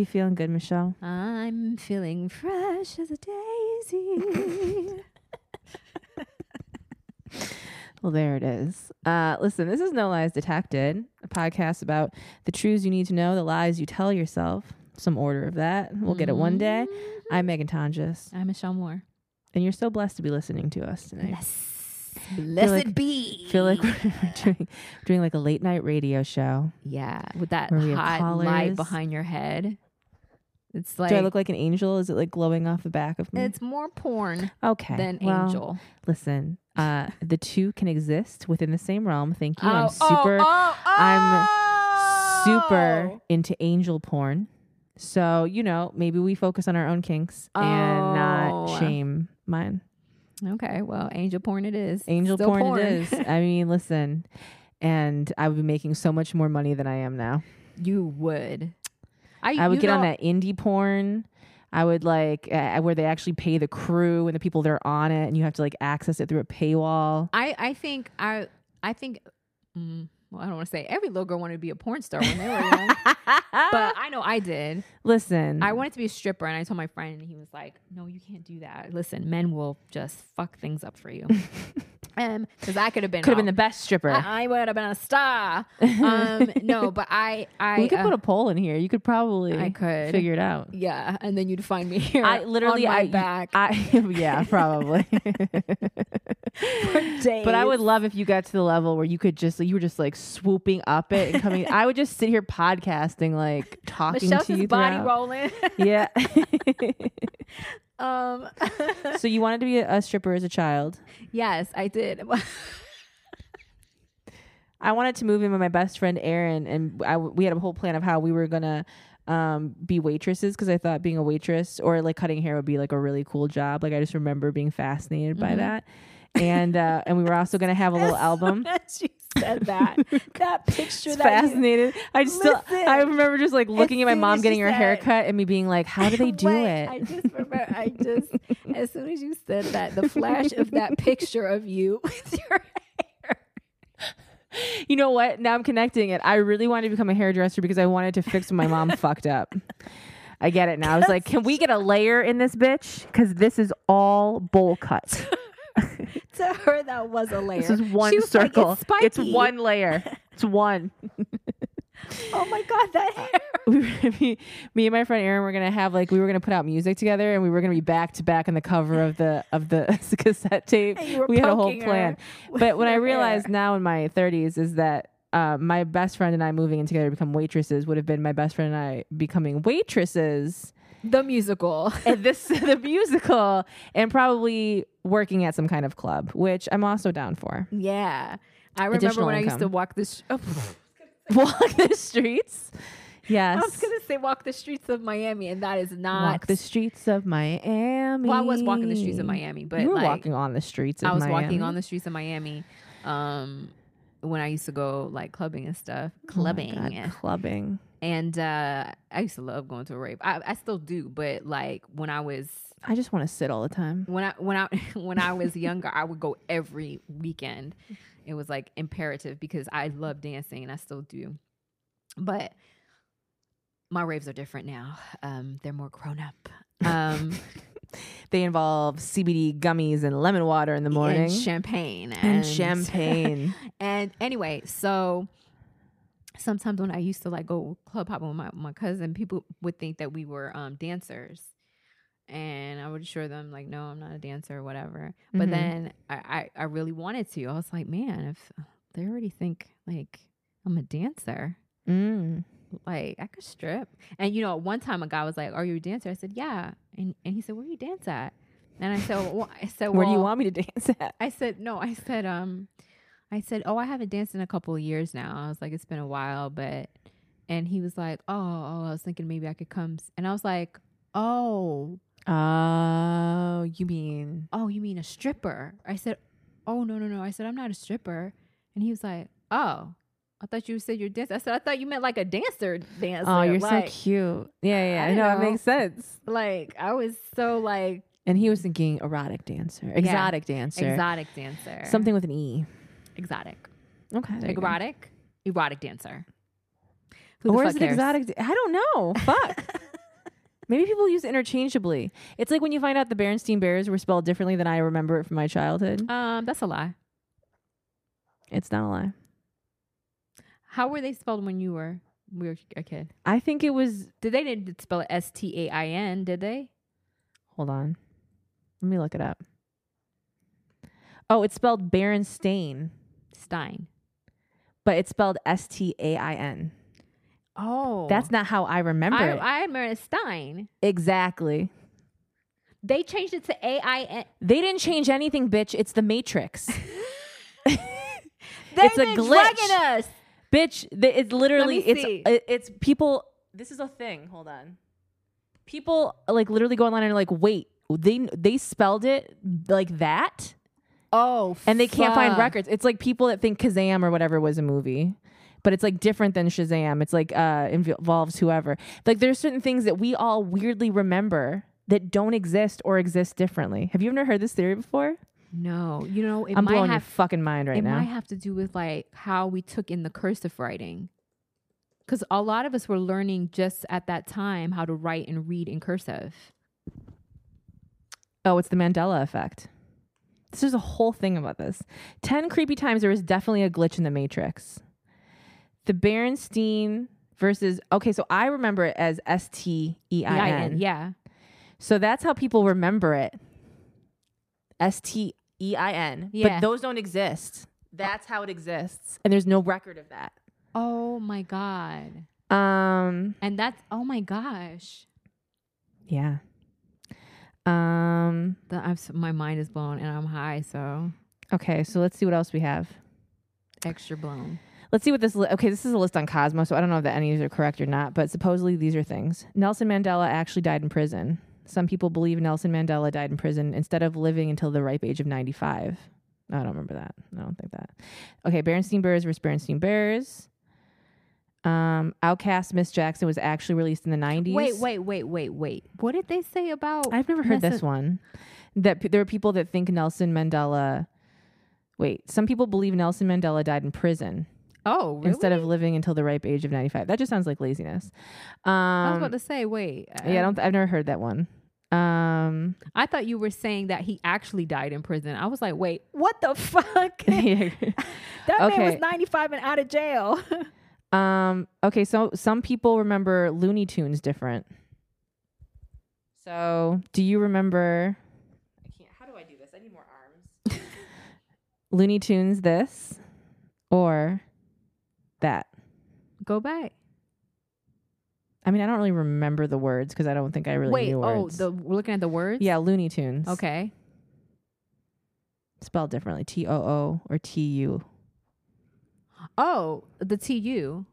You feeling good, Michelle? I'm feeling fresh as a daisy. Well, there it is. Uh, listen, this is No Lies Detected, a podcast about the truths you need to know, the lies you tell yourself. Some order of that. We'll get it one day. Mm-hmm. I'm Megan Tonjes, I'm Michelle Moore. and you're so blessed to be listening to us tonight. Bless. Blessed like- be. feel like we're doing, doing like a late night radio show. yeah, with that Where we have hot light collars. behind your head. It's like Do I look like an angel? Is it like glowing off the back of me? it's more porn okay. than well, angel. Listen, uh, the two can exist within the same realm. Thank you. Oh, I'm oh, super, oh, I'm oh! super into angel porn. So you know, maybe we focus on our own kinks and Oh. not shame mine. Okay, well, angel porn it is. Angel Still porn, it is. I mean, listen, and I would be making so much more money than I am now. you would. I, I would get on that indie porn. I would like uh, where they actually pay the crew and the people that are on it, and you have to like access it through a paywall. I I think I I think. Mm, well, I don't want to say every little girl wanted to be a porn star when they were young, but I know I did. Listen, I wanted to be a stripper, and I told my friend, and he was like, "No, you can't do that. Listen, men will just fuck things up for you." um, because I could have been could have been the best stripper. I, I would have been a star. Um, no, but I I we could uh, put a poll in here. You could probably I could. figure it out. yeah, and then you'd find me here. I literally, on my I, back. I, yeah, probably. but I would love if you got to the level where you could just, you were just like swooping up it and coming. I would just sit here podcasting, like talking Michelle's to you. body throughout. rolling. Yeah. um, so you wanted to be a, a stripper as a child. yes, I did. I wanted to move in with my best friend Erin, and I, we had a whole plan of how we were gonna um, be waitresses because I thought being a waitress or like cutting hair would be like a really cool job. Like I just remember being fascinated by Mhm. that, and uh, and we were also gonna have a little album. Said that, that picture It's that you- fascinated. I just still, I remember just like looking at my mom getting her hair cut and me being like, how do they do Wait, it? I just remember. I just as soon as you said that, the flash of that picture of you with your hair. you know what? Now I'm connecting it. I really wanted to become a hairdresser because I wanted to fix what my mom fucked up. I get it now. I was like, can we get a layer in this bitch? Because this is all bowl cut. To her that was a layer. This is one She was like, circle. "It's it's one layer. It's one. Oh my god, that hair. we were, me, me and my friend Aaron were gonna have like we were gonna put out music together and we were gonna be back to back on the cover of the of the cassette tape. And you were We had a whole plan. But what I realized hair. now in my 30s is that uh, my best friend and I moving in together to become waitresses would have been my best friend and I becoming waitresses the musical. at this the musical and probably working at some kind of club, which I'm also down for. Yeah, I remember Additional when I used to walk the. Sh- oh, Walk the streets. Yes. I was gonna say walk the streets of Miami, and that is not. Walk the streets of Miami. well, I was walking the streets of Miami, but you were like, walking on the streets of I was Miami. walking on the streets of Miami. Um, when I used to go like clubbing and stuff, Oh clubbing, God, clubbing. And uh, I used to love going to a rave. I, I still do, but like when I was I just want to sit all the time. when I when I when I was younger, I would go every weekend. It was like imperative because I love dancing and I still do. But my raves are different now. Um, they're more grown up. Um, They involve CBD gummies and lemon water in the morning and champagne and champagne. and anyway, so sometimes when I used to like go club hopping with my, my cousin, people would think that we were um, dancers. And I would assure them, like, no, I'm not a dancer or whatever. But Mhm. then I, I, I really wanted to. I was like, man, if they already think like I'm a dancer, Mm. like I could strip. And you know, one time a guy was like, "Are you a dancer?" I said, "Yeah." And and he said, "Where do you dance at?" And I said, well, "I said, Where do you want me to dance at? I said, no, I said, um, I said, oh, I haven't danced in a couple of years now. I was like, it's been a while, but, and he was like, oh, oh, I was thinking maybe I could come. And I was like, oh, Oh, you mean oh, you mean a stripper? I said, oh, no, no, no. I said, I'm not a stripper. And he was like, oh, I thought you said you're a dancer. I said, I thought you meant like a dancer dancer. Oh, you're like, so cute. Yeah, yeah. I know. know. It makes sense. Like, I was so like And he was thinking erotic dancer, exotic dancer, exotic dancer. something with an E. exotic. Okay. Erotic, erotic dancer. Who the Or is it cares? exotic? I don't know. Fuck. Maybe people use it interchangeably. It's like when you find out the Berenstein Bears were spelled differently than I remember it from my childhood. Um, that's a lie. It's not a lie. How were they spelled when you were we were a kid? I think it was. Did they didn't spell it S T A I N? Did they? Hold on. Let me look it up. Oh, it's spelled Berenstain, Stein. but it's spelled S T A I N. Oh, That's not how I remember I, it. I remember Stein. exactly. They changed it to A I N. They didn't change anything, bitch. It's the Matrix. It's a glitch. us. bitch, th- it's literally it's see. it- it's people this is a thing. Hold on. People like literally go online and are like, "Wait, they they spelled it like that?" Oh, and they can't find fuck. records. It's like people that think Kazam or whatever was a movie, but it's like different than Shazam. It's like uh involves whoever. Like there's certain things that we all weirdly remember that don't exist or exist differently. Have you ever heard this theory before? No, you know, it I'm might blowing your have fucking mind right it now. might have to do with like how we took in the cursive writing. Because a lot of us were learning just at that time how to write and read in cursive. oh, it's the Mandela effect. This is a whole thing about this. 10 creepy times there was definitely a glitch in the Matrix. The Berenstein versus okay, so I remember it as S T E I N. Yeah. So that's how people remember it. S T E I N. Yeah. But those don't exist. That's how it exists. And there's no record of that. Oh my god. Um And that's oh my gosh. yeah. Um The, I'm, my mind is blown and I'm high, so okay, so let's see what else we have. extra blown. Let's see what this li- okay, this is a list on Cosmo, so I don't know if that any of these are correct or not, but supposedly these are things. Nelson Mandela actually died in prison. Some people believe Nelson Mandela died in prison instead of living until the ripe age of 95. I don't remember that. I don't think that. Okay, Berenstein Bears versus Berenstein Bears. Um, OutKast Miss Jackson was actually released in the 90s. Wait, wait, wait, wait, wait. What did they say about I've never heard this one. That p- there are people that think Nelson Mandela. Wait, some people believe Nelson Mandela died in prison Oh, really? instead of living until the ripe age of 95. That just sounds like laziness. Um, I was about to say, wait. yeah, I don't. I've never heard that one. Um, I thought you were saying that he actually died in prison. I was like, wait, what the fuck? yeah. that man Okay. was 95 and out of jail. Um, okay, so some people remember Looney Tunes different. So, do you remember? I can't. How do I do this? I need more arms. Looney Tunes, this or that? Go back. I mean, I don't really remember the words because I don't think I really wait, knew oh, words. the we're looking at the words? yeah, Looney Tunes. Okay. spelled differently, T O O or T U. Oh, the TU.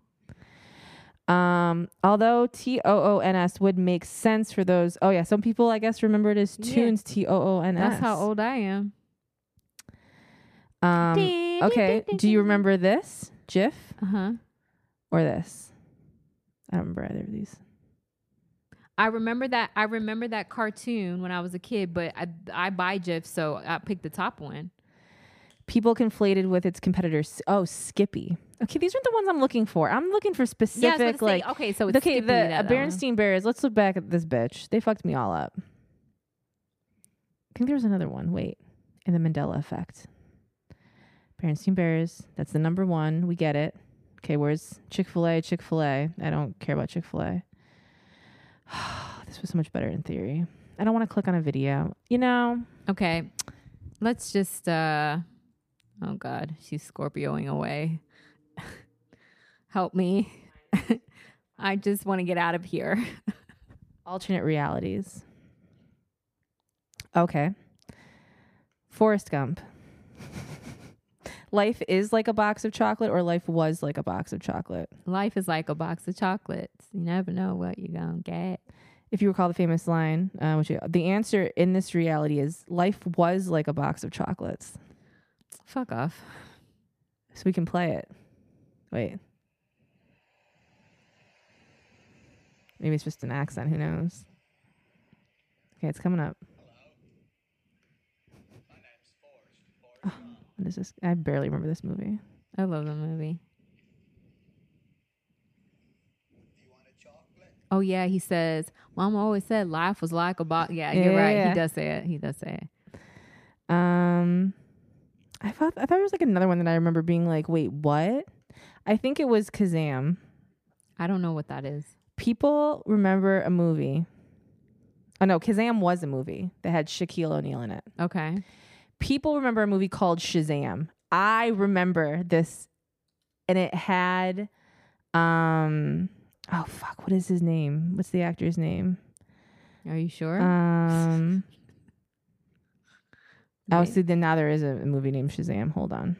Um, although T O O N S would make sense for those. Oh yeah, some people I guess remember it as Yeah. tunes T O O N S. That's how old I am. Um, okay. Do you remember this GIF Uh huh. or this? I don't remember either of these. I remember that. I remember that cartoon when I was a kid, but I I buy GIF, so I picked the top one. People conflated with its competitors. Oh, Skippy. Okay, these aren't the ones I'm looking for. I'm looking for Yeah, specific about to say, like. okay, so it's okay, Skippy, the uh. Berenstein Bears. Let's look back at this bitch. They fucked me all up. I think there was another one. Wait, and the Mandela effect. Berenstein Bears. That's the number one. We get it. Okay, where's Chick Fil A? Chick Fil A. I don't care about Chick Fil A. this was so much better in theory. I don't want to click on a video. You know, Okay. Let's just uh oh god, she's Scorpioing away. Help me. I just want to get out of here. alternate realities. Okay. Forrest Gump. life is like a box of chocolate, or life was like a box of chocolate. Life is like a box of chocolates. You never know what you're going to get. If you recall the famous line, uh, which you, the answer in this reality is life was like a box of chocolates. Fuck off. So we can play it. Wait. Maybe it's just an accent. Who knows? Okay, it's coming up. Oh, what is this? I barely remember this movie. I love the movie. Oh yeah, he says, "Mama always said life was like a box." Yeah, you're right. Yeah. He does say it. He does say it. Um, I thought I thought there was like another one that I remember being like, wait, what? I think it was Kazam. I don't know what that is. People remember a movie. Oh no, Kazam was a movie that had Shaquille O'Neal in it. Okay. People remember a movie called Shazam. I remember this, and it had, um, oh fuck, what is his name? What's the actor's name? Are you sure? Um, oh, Wait. see, then now there is a movie named Shazam. Hold on.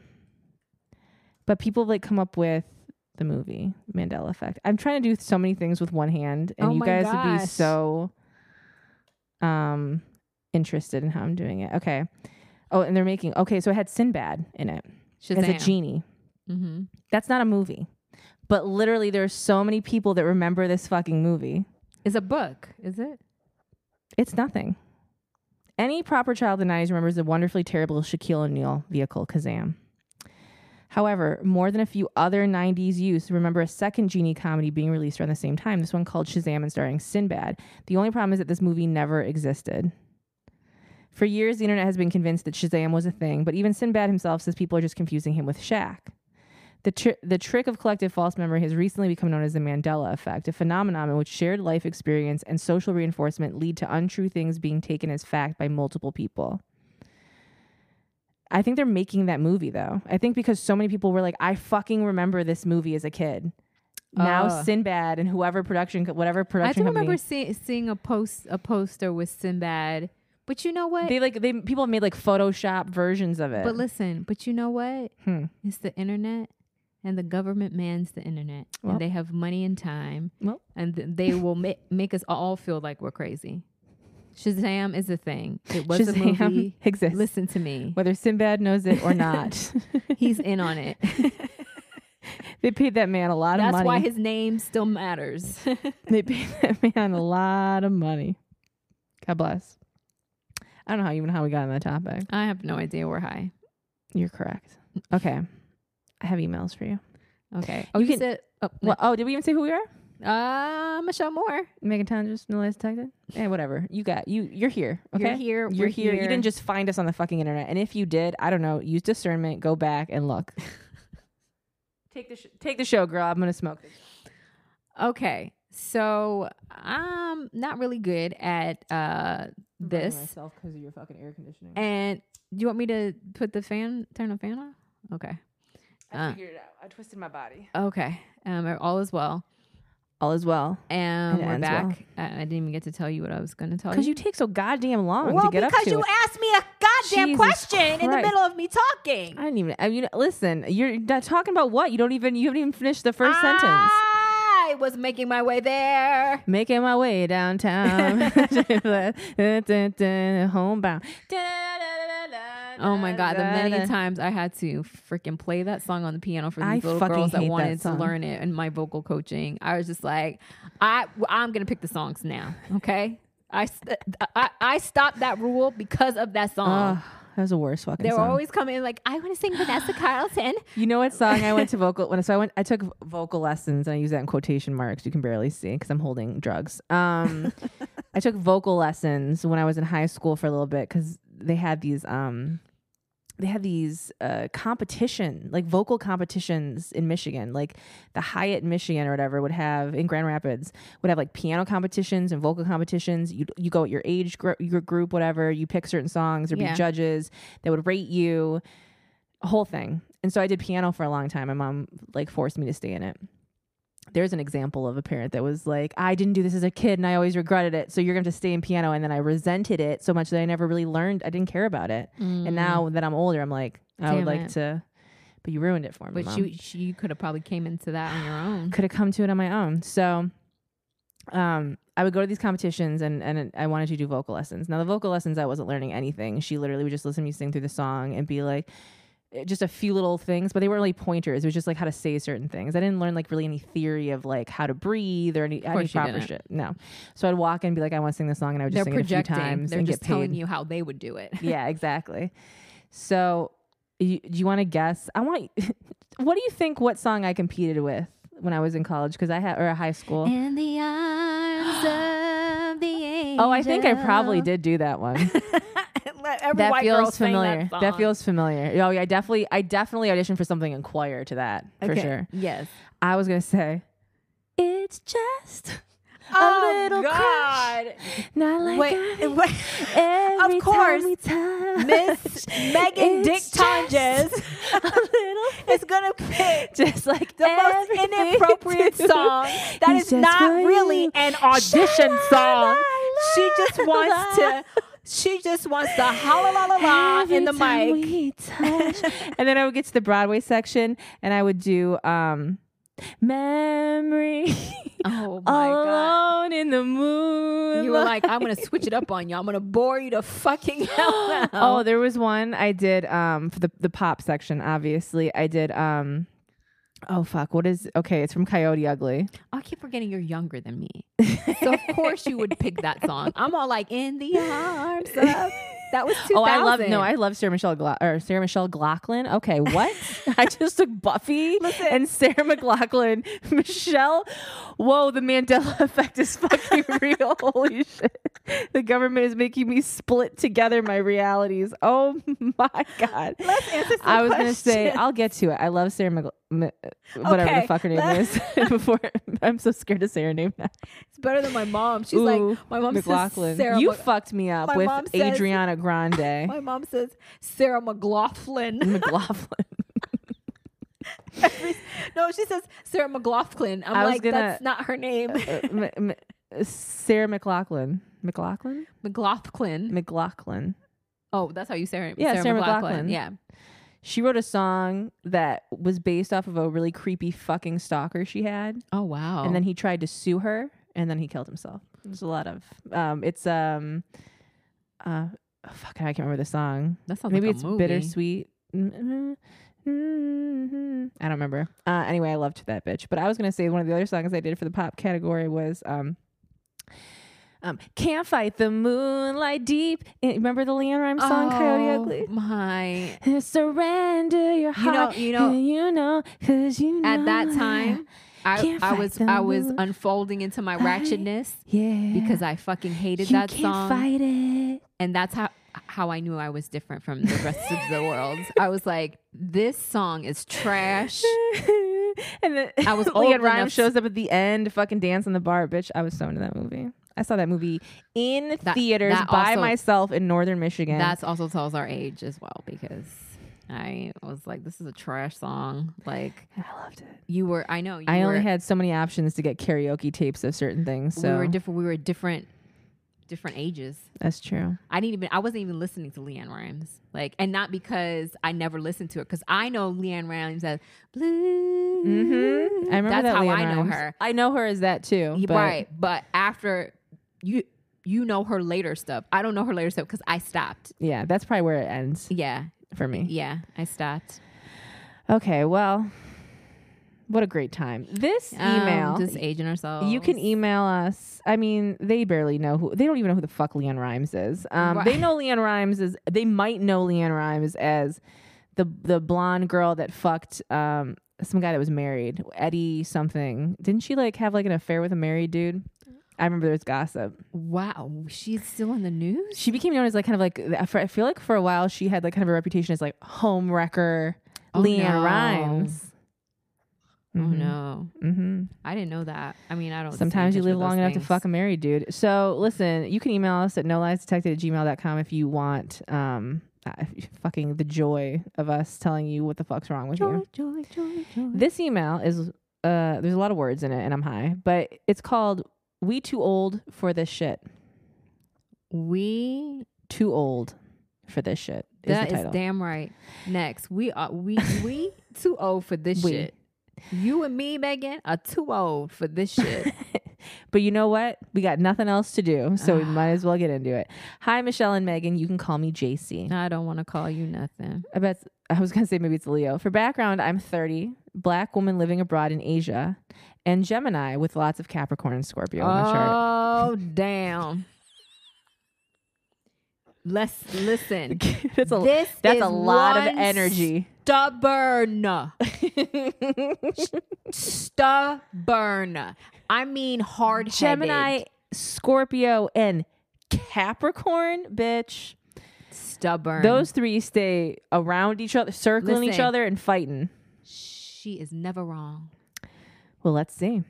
But people like come up with the movie Mandela Effect. I'm trying to do so many things with one hand, and Oh you guys would be so um interested in how I'm doing it. Okay. Oh, and they're making okay. So it had Sinbad in it Shazam. as a genie. mm-hmm. That's not a movie, but literally, there's so many people that remember this fucking movie. It's a book, is it? It's nothing. Any proper child in the 90s remembers the wonderfully terrible Shaquille O'Neal vehicle, Kazam. However, more than a few other 90s youths remember a second Genie comedy being released around the same time, this one called Shazam and starring Sinbad. The only problem is that this movie never existed. For years, the internet has been convinced that Shazam was a thing, but even Sinbad himself says people are just confusing him with Shaq. The, tr- the trick of collective false memory has recently become known as the Mandela effect, a phenomenon in which shared life experience and social reinforcement lead to untrue things being taken as fact by multiple people. I think they're making that movie though. I think because so many people were like, I fucking remember this movie as a kid. Now Oh. Sinbad and whoever production, co- whatever production. I do company, remember see, seeing a post a poster with Sinbad. But you know what? they like they people have made like Photoshop versions of it. but listen, but you know what? Hmm. It's the internet, and the government mans the internet, Well. and they have money and time, Well. and th- they will ma- make us all feel like we're crazy. Shazam is a thing. It was a Shazam movie. exists, Listen to me. whether Sinbad knows it or not. He's in on it. they paid that man a lot of money. That's why his name still matters. They paid that man a lot of money. God bless. I don't know how even how we got on that topic. I have no idea we're high. You're correct. Okay. I have emails for you. Okay. Oh, you, can- said oh, Well, oh, did we even say who we are? uh, Michelle Moore. Megan Tandris, no last detected? Yeah, whatever. You got you you're here. Okay. You're here. You're we're here. You didn't just find us on the fucking internet. And if you did, I don't know, use discernment, go back and look. take the sh- take the show, girl. I'm gonna smoke. Okay. So I'm not really good at uh this. myself because of your fucking air conditioning. And do you want me to put the fan turn the fan off? Okay. I uh, figured it out. I twisted my body. Okay. Um all is well. All is well. And It we're ends well. back. I, I didn't even get to tell you what I was going to tell you. Because you take so goddamn long well, to get because up to you it. asked me a goddamn Jesus question in the middle of me talking. I didn't even. I mean, listen. You're not talking about what? You don't even. You haven't even finished the first sentence. I was making my way there. Making my way downtown, homebound. Oh my god, the many times I had to freaking play that song on the piano for I these little girls that hate that wanted to learn it in my vocal coaching. I was just like, I I'm gonna pick the songs now. Okay, I st- I, I stopped that rule because of that song. Oh, that was the worst fucking song. they were song. always coming in like, I want to sing Vanessa Carlton. You know what song I went to vocal when so I went I took vocal lessons and I use that in quotation marks. You can barely see because I'm holding drugs. Um, I took vocal lessons when I was in high school for a little bit because they had these um they had these uh competition like vocal competitions in Michigan like the Hyatt in Michigan or whatever would have in Grand Rapids would have like piano competitions and vocal competitions you you go at your age gr- your group whatever you pick certain songs there'd Yeah. be judges that would rate you whole thing. And so I did piano for a long time. My mom like forced me to stay in it. There's an example of a parent that was like, I didn't do this as a kid and I always regretted it. So you're going to stay in piano. And then I resented it so much that I never really learned. I didn't care about it. And now that I'm older, I'm like, I would Damn like it. to, but you ruined it for me. but Mom you you could have probably came into that on your own. could have come to it on my own. So um I would go to these competitions and and I wanted to do vocal lessons. Now the vocal lessons I wasn't learning anything. She literally would just listen to me sing through the song and be like Eh, just a few little things, but they weren't really pointers. It was just like how to say certain things. I didn't learn like really any theory of like how to breathe or any, any proper didn't. shit. No. So I'd walk in and be like, I want to sing this song and I would just They're sing it a few times They're and just get paid. telling you how they would do it. yeah, exactly. So, you, do you want to guess? I want. what do you think? What song I competed with when I was in college? Because I had or high school. In the Oh, I think I probably did do that one. Every that white feels familiar. That, That, feels familiar. Oh yeah, I definitely I definitely auditioned for something in choir to that for Okay. sure. Yes. I was gonna say it's just Oh, a little God. crush, not like Wait, I- wait. every Of course, time we touch, Miss Megan Dick it's Tonjes just a little is gonna pick just like the most inappropriate song that is not really an audition song. She just wants to. She just wants to holla la la la in the mic. and then I would get to the Broadway section and I would do um memory Oh my god. alone in the moon. You were like, I'm gonna switch it up on you. I'm gonna bore you to fucking hell oh, there was one I did um for the the pop section. Obviously, I did um. Oh fuck! What is okay? It's from Coyote Ugly. I keep forgetting you're younger than me. So of course you would pick that song. I'm all like in the arms of that was 2000. Oh, I love no, I love Sarah Michelle Gla- or Sarah Michelle Glocklin. Okay, what? I just took Buffy and Sarah McLaughlin. Michelle, whoa, the Mandela effect is fucking real. Holy shit! The government is making me split together my realities. Oh my god. Let's answer I was gonna say. I'll get to it. I love Sarah Mc- M- whatever Okay, the fuck her name is. Before I'm so scared to say her name now. It's better than my mom. She's Ooh, like my mom McLaughlin. says Sarah you fucked me up my with says- Adriana Grande. My mom says Sarah McLaughlin. McLaughlin. no, she says Sarah McLaughlin. I'm like, gonna- that's not her name. Uh, M- M- Sarah McLaughlin. McLaughlin? McLaughlin. McLaughlin. Oh, that's how you say it. Yeah, Sarah, Sarah McLaughlin. Yeah. She wrote a song that was based off of a really creepy fucking stalker she had. Oh wow. And then he tried to sue her and then he killed himself. There's a lot of um it's um uh oh, fuck I can't remember the song. that sounds Maybe like a it's movie. bittersweet. Mm-hmm. I don't remember. Uh, anyway, I loved that bitch. But I was gonna say one of the other songs I did for the pop category was um, um, "Can't Fight the Moonlight Deep." Eh, Remember the LeAnn Rimes song "Coyote Oh, Ugly"? My. Surrender your heart. You know- you know- you know, cause you know At that time, I, I was I was unfolding into my Fight ratchetness yeah, because I fucking hated you that can't song, fight it. and that's how how I knew I was different from the rest of the world. I was like, this song is trash. and then I was LeAnn old Rimes enough- shows up at the end, fucking dance on the bar, bitch. I was so into that movie. I saw that movie in That- theaters that by also- myself in northern Michigan. That's also tells our age as well because I was like, this is a trash song. Like I loved it. you were, I know. You I only had so many options to get karaoke tapes of certain things, so we were different. We were different, different ages. that's true. I didn't even. I wasn't even listening to LeAnn Rimes. Like, and not because I never listened to it, because I know LeAnn Rimes as blue. Mm-hmm. I remember That's that how LeAnn I know Rimes. her. I know her as that too. But right. But after you, you know her later stuff. I don't know her later stuff because I stopped. Yeah, that's probably where it ends Yeah, for me. yeah, I stopped. Okay, well, what a great time. This email. Um, just aging ourselves. You can email us. I mean, they barely know who. They don't even know who the fuck LeAnn Rimes is. Um, Right. They know LeAnn Rimes is. They might know LeAnn Rimes as the the blonde girl that fucked um some guy that was married, Eddie something. Didn't she like have like an affair with a married dude? I remember there was gossip. Wow, she's still in the news. She became known as like kind of like I feel like for a while she had like kind of a reputation as like home wrecker Oh, LeAnn no. Rimes. Oh Mhm. no, Mm-hmm. I didn't know that. I mean, I don't. Sometimes you live long those enough to things. fuck a married dude. So listen, you can email us at no lies detected at gmail.com if you want um uh, fucking the joy of us telling you what the fuck's wrong with you. Joy, joy, joy. This email is uh there's a lot of words in it and I'm high, but it's called We Too Old for This Shit. we Too old for this shit is That is damn right. Next, we are we we too old for this We. shit. You and me, Megan, are too old for this shit. but you know what? We got nothing else to do, so we might as ah. well get into it. Hi, Michelle and Megan. You can call me JC. I don't want to call you nothing. I bet I was gonna say maybe it's Leo. For background, I'm 30, black woman living abroad in Asia, and Gemini with lots of Capricorn and Scorpio on the chart. Oh damn. Let's listen. that's a this that's a lot of energy. Stubborn. Stubborn. I mean hard Gemini, Scorpio, and Capricorn, bitch. Stubborn. Those three stay around each other, circling each other and fighting. She is never wrong. Well, let's see.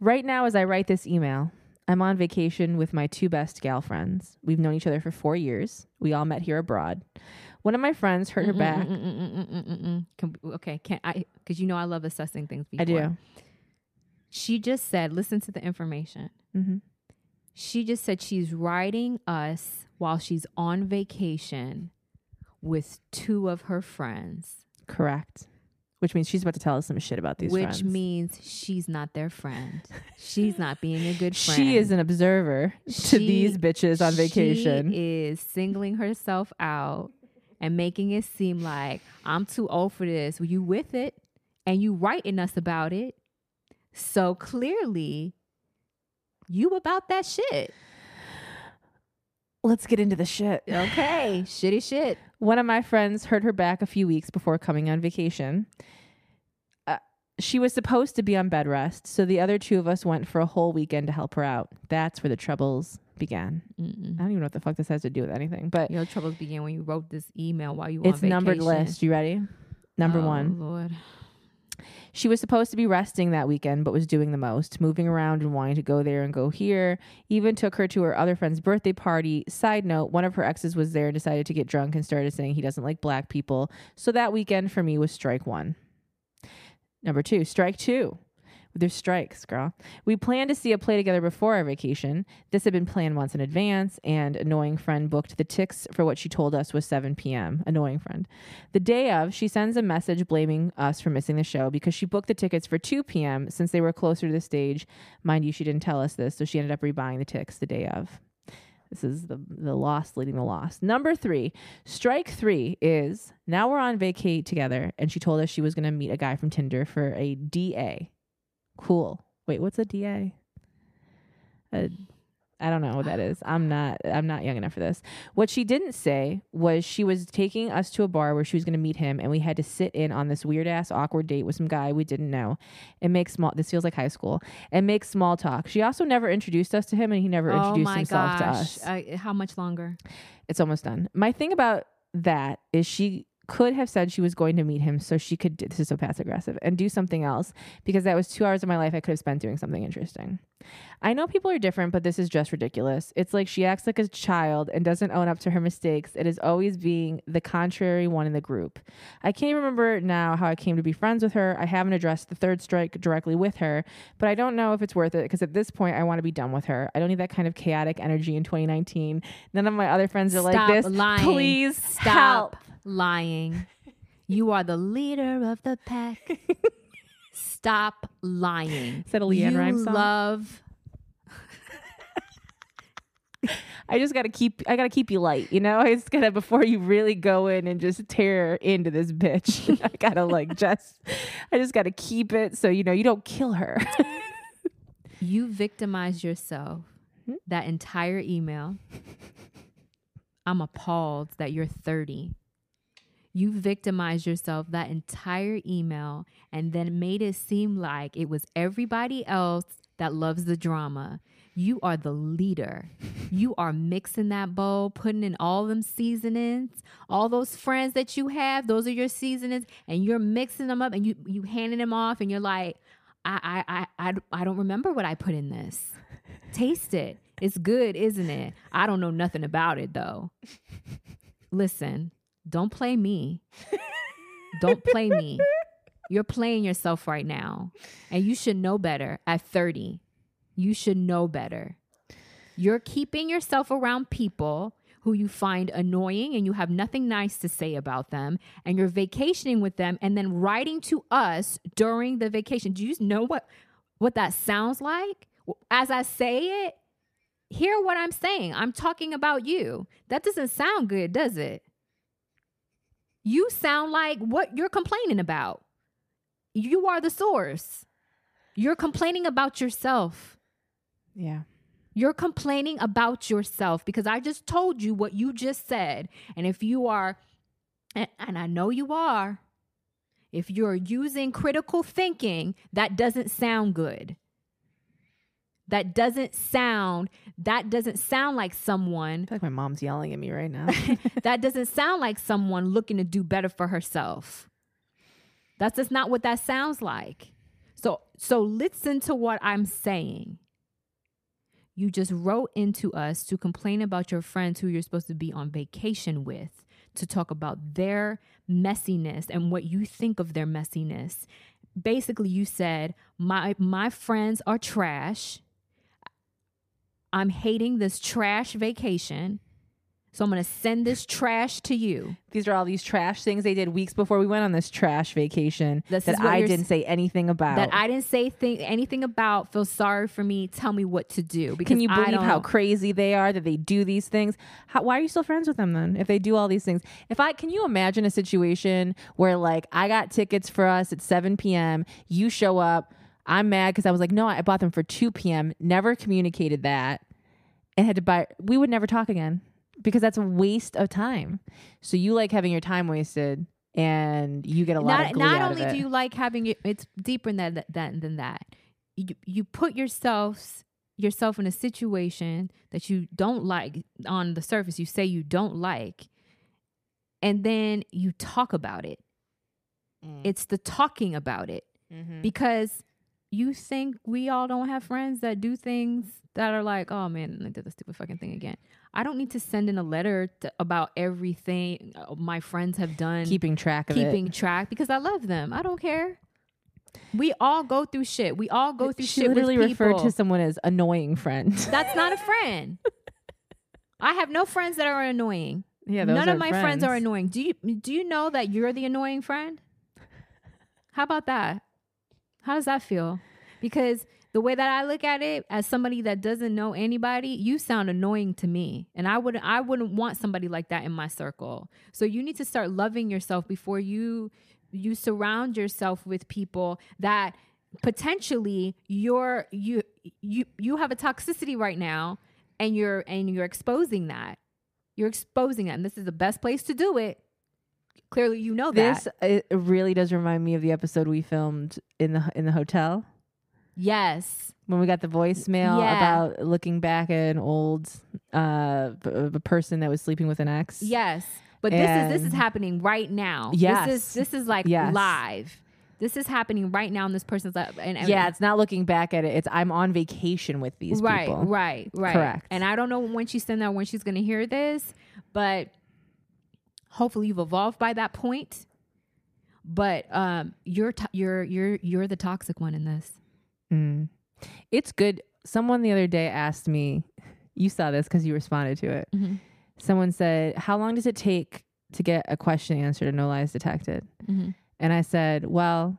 Right now, as I write this email, I'm on vacation with my two best gal friends. We've known each other for four years. We all met here abroad. One of my friends hurt her back. Mm-mm-mm-mm-mm-mm-mm. Can, okay, can I? Because you know I love assessing things. Before. I do. She just said, "Listen to the information." hmm She just said she's writing us while she's on vacation with two of her friends, Correct. Which means she's about to tell us some shit about these which friends. means she's not their friend. She's not being a good friend. she is an observer to She- these bitches on vacation. She is singling herself out and making it seem like I'm too old for this. Well, you with it and you writing us about it. So clearly you about that shit. Let's get into the shit. Okay. Shitty shit. One of my friends hurt her back a few weeks before coming on vacation. Uh, she was supposed to be on bed rest, so the other two of us went for a whole weekend to help her out. That's where the troubles began. Mm-mm. I don't even know what the fuck this has to do with anything, but Your troubles began when you wrote this email while you were it's numbered list. You ready? Number Oh, one. Lord. She was supposed to be resting that weekend, but was doing the most, moving around and wanting to go there and go here. Even took her to her other friend's birthday party. Side note, one of her exes was there and decided to get drunk and started saying he doesn't like black people. So that weekend for me was strike one. Number two, strike two. There's strikes, girl. We planned to see a play together before our vacation. This had been planned once in advance, and annoying friend booked the ticks for what she told us was 7 p.m. Annoying friend. The day of, she sends a message blaming us for missing the show because she booked the tickets for 2 p.m. since they were closer to the stage. Mind you, she didn't tell us this, so she ended up rebuying the tickets the day of. This is the the loss leading the loss. Number three, strike three is now we're on vacate together, and she told us she was going to meet a guy from Tinder for a DA. Cool. Wait, what's a DA? A I don't know what that is. I'm not I'm not young enough for this. What she didn't say was she was taking us to a bar where she was going to meet him and we had to sit in on this weird ass awkward date with some guy we didn't know and make small this feels like high school and make small talk. She also never introduced us to him and he never Oh introduced himself to us. Uh, how much longer? It's almost done. My thing about that is she could have said she was going to meet him so she could this is so passive aggressive and do something else because that was two hours of my life I could have spent doing something interesting. I know people are different, but this is just ridiculous. It's like she acts like a child and doesn't own up to her mistakes. It is always being the contrary one in the group. I can't remember now how I came to be friends with her. I haven't addressed the third strike directly with her, but I don't know if it's worth it because at this point I want to be done with her. I don't need that kind of chaotic energy in 2019. None of my other friends are like Stop this. lying. Please Stop help. Lying. You are the leader of the pack. Stop lying. Is that a LeAnn you song? love I just gotta keep. I gotta keep you light. You know, I just gotta before you really go in and just tear into this bitch. I gotta like just. I just gotta keep it so you know you don't kill her. you victimized yourself Hmm? that entire email. I'm appalled that you're 30. You victimized yourself that entire email and then made it seem like it was everybody else that loves the drama. You are the leader. You are mixing that bowl, putting in all them seasonings, all those friends that you have, those are your seasonings, and you're mixing them up and you you handing them off, and you're like, I I I I, I don't remember what I put in this. Taste it. It's good, isn't it? I don't know nothing about it though. Listen, don't play me. Don't play me. You're playing yourself right now. And you should know better at 30. You should know better. You're keeping yourself around people who you find annoying and you have nothing nice to say about them and you're vacationing with them and then writing to us during the vacation. Do you know what what that sounds like? As I say it, hear what I'm saying. I'm talking about you. That doesn't sound good, does it? You sound like what you're complaining about. You are the source. You're complaining about yourself. yeah. You're complaining about yourself because I just told you what you just said. And if you are, and, and I know you are, if you're using critical thinking, that doesn't sound good. That doesn't sound that doesn't sound like someone I feel like my mom's yelling at me right now. that doesn't sound like someone looking to do better for herself. That's just not what that sounds like. So so listen to what I'm saying. You just wrote into us to complain about your friends who you're supposed to be on vacation with, to talk about their messiness and what you think of their messiness. Basically, you said, "My my friends are trash. I'm hating this trash vacation. So I'm going to send this trash to you." These are all these trash things they did weeks before we went on this trash vacation This that I didn't say anything about. That I didn't say th- anything about. Feel sorry for me. Tell me what to do. Because Can you I believe how crazy they are that they do these things? How, why are you still friends with them then? If they do all these things, if I can you imagine a situation where like I got tickets for us at 7 p.m. You show up, I'm mad because I was like, no, I bought them for 2 p.m. Never communicated that, and had to buy. We would never talk again because that's a waste of time. So you like having your time wasted, and you get a lot not of glee not out only of it. do you like having it it's deeper than that, that than that you, you put yourself yourself in a situation that you don't like on the surface you say you don't like and then you talk about it Mm. it's the talking about it Mhm. because you think we all don't have friends that do things that are like, oh man, I did the stupid fucking thing again. I don't need to send in a letter to, about everything uh, my friends have done, keeping track of it. keeping track because I love them. I don't care. We all go through shit. We all go through she shit literally with referred people. to someone as annoying friend. That's not a friend. I have no friends that are annoying. yeah, those None of my friends. are annoying. Do you do you know that you're the annoying friend? How about that? How does that feel? Because the way that I look at it as somebody that doesn't know anybody, you sound annoying to me. And I wouldn't I wouldn't want somebody like that in my circle. So you need to start loving yourself before you you surround yourself with people that potentially you're you you you have a toxicity right now and you're and you're exposing that you're exposing that and this is the best place to do it clearly you know that This it really does remind me of the episode we filmed in the in the hotel yes when we got the voicemail Yeah. about looking back at an old uh b- a person that was sleeping with an ex. yes but this is this is happening right now Yes. this is this is like Yes. live this is happening right now in this person's life and, and Yeah, it's not looking back at it. It's I'm on vacation with these right, people. Right, right, Correct. And I don't know when she's sending that when she's going to hear this, but hopefully you've evolved by that point. But um, you're to- you're you're you're the toxic one in this. Mm. It's good. Someone the other day asked me, you saw this because you responded to it. Mhm. Someone said, How long does it take to get a question answered and no lies detected? Mhm. And I said, Well,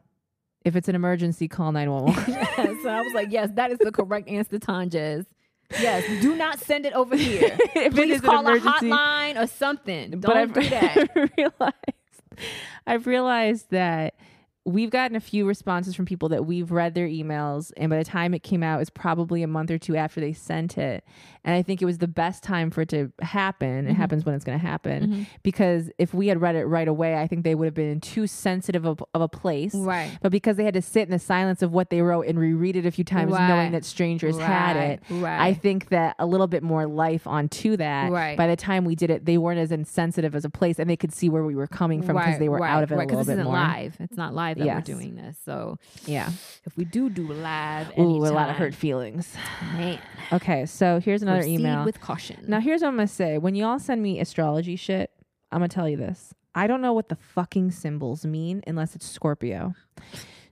if it's an emergency, call 911. yes, so I was like, yes, that is the correct answer, Tonjes. Yes, do not send it over here. if it Please is an call a hotline or something. Don't but I've do that. realized, I've realized that we've gotten a few responses from people that we've read their emails, and by the time it came out, it was probably a month or two after they sent it. And I think it was the best time for it to happen. It Mhm. happens when it's going to happen Mhm. because if we had read it right away, I think they would have been in too sensitive of, of a place. Right. But because they had to sit in the silence of what they wrote and reread it a few times, Right. knowing that strangers had it, Right, right. I think that a little bit more life onto that. Right. By the time we did it, they weren't as insensitive as a place, and they could see where we were coming from because they were out of it right, a little bit more. live. It's not live that Yes. we're doing this. So Yeah. if we do do live, Ooh, a lot of hurt feelings. Man, Okay, so here's another proceed email. with caution. now here's what I'm gonna say. When y'all send me astrology shit, I'm gonna tell you this. I don't know what the fucking symbols mean unless it's Scorpio.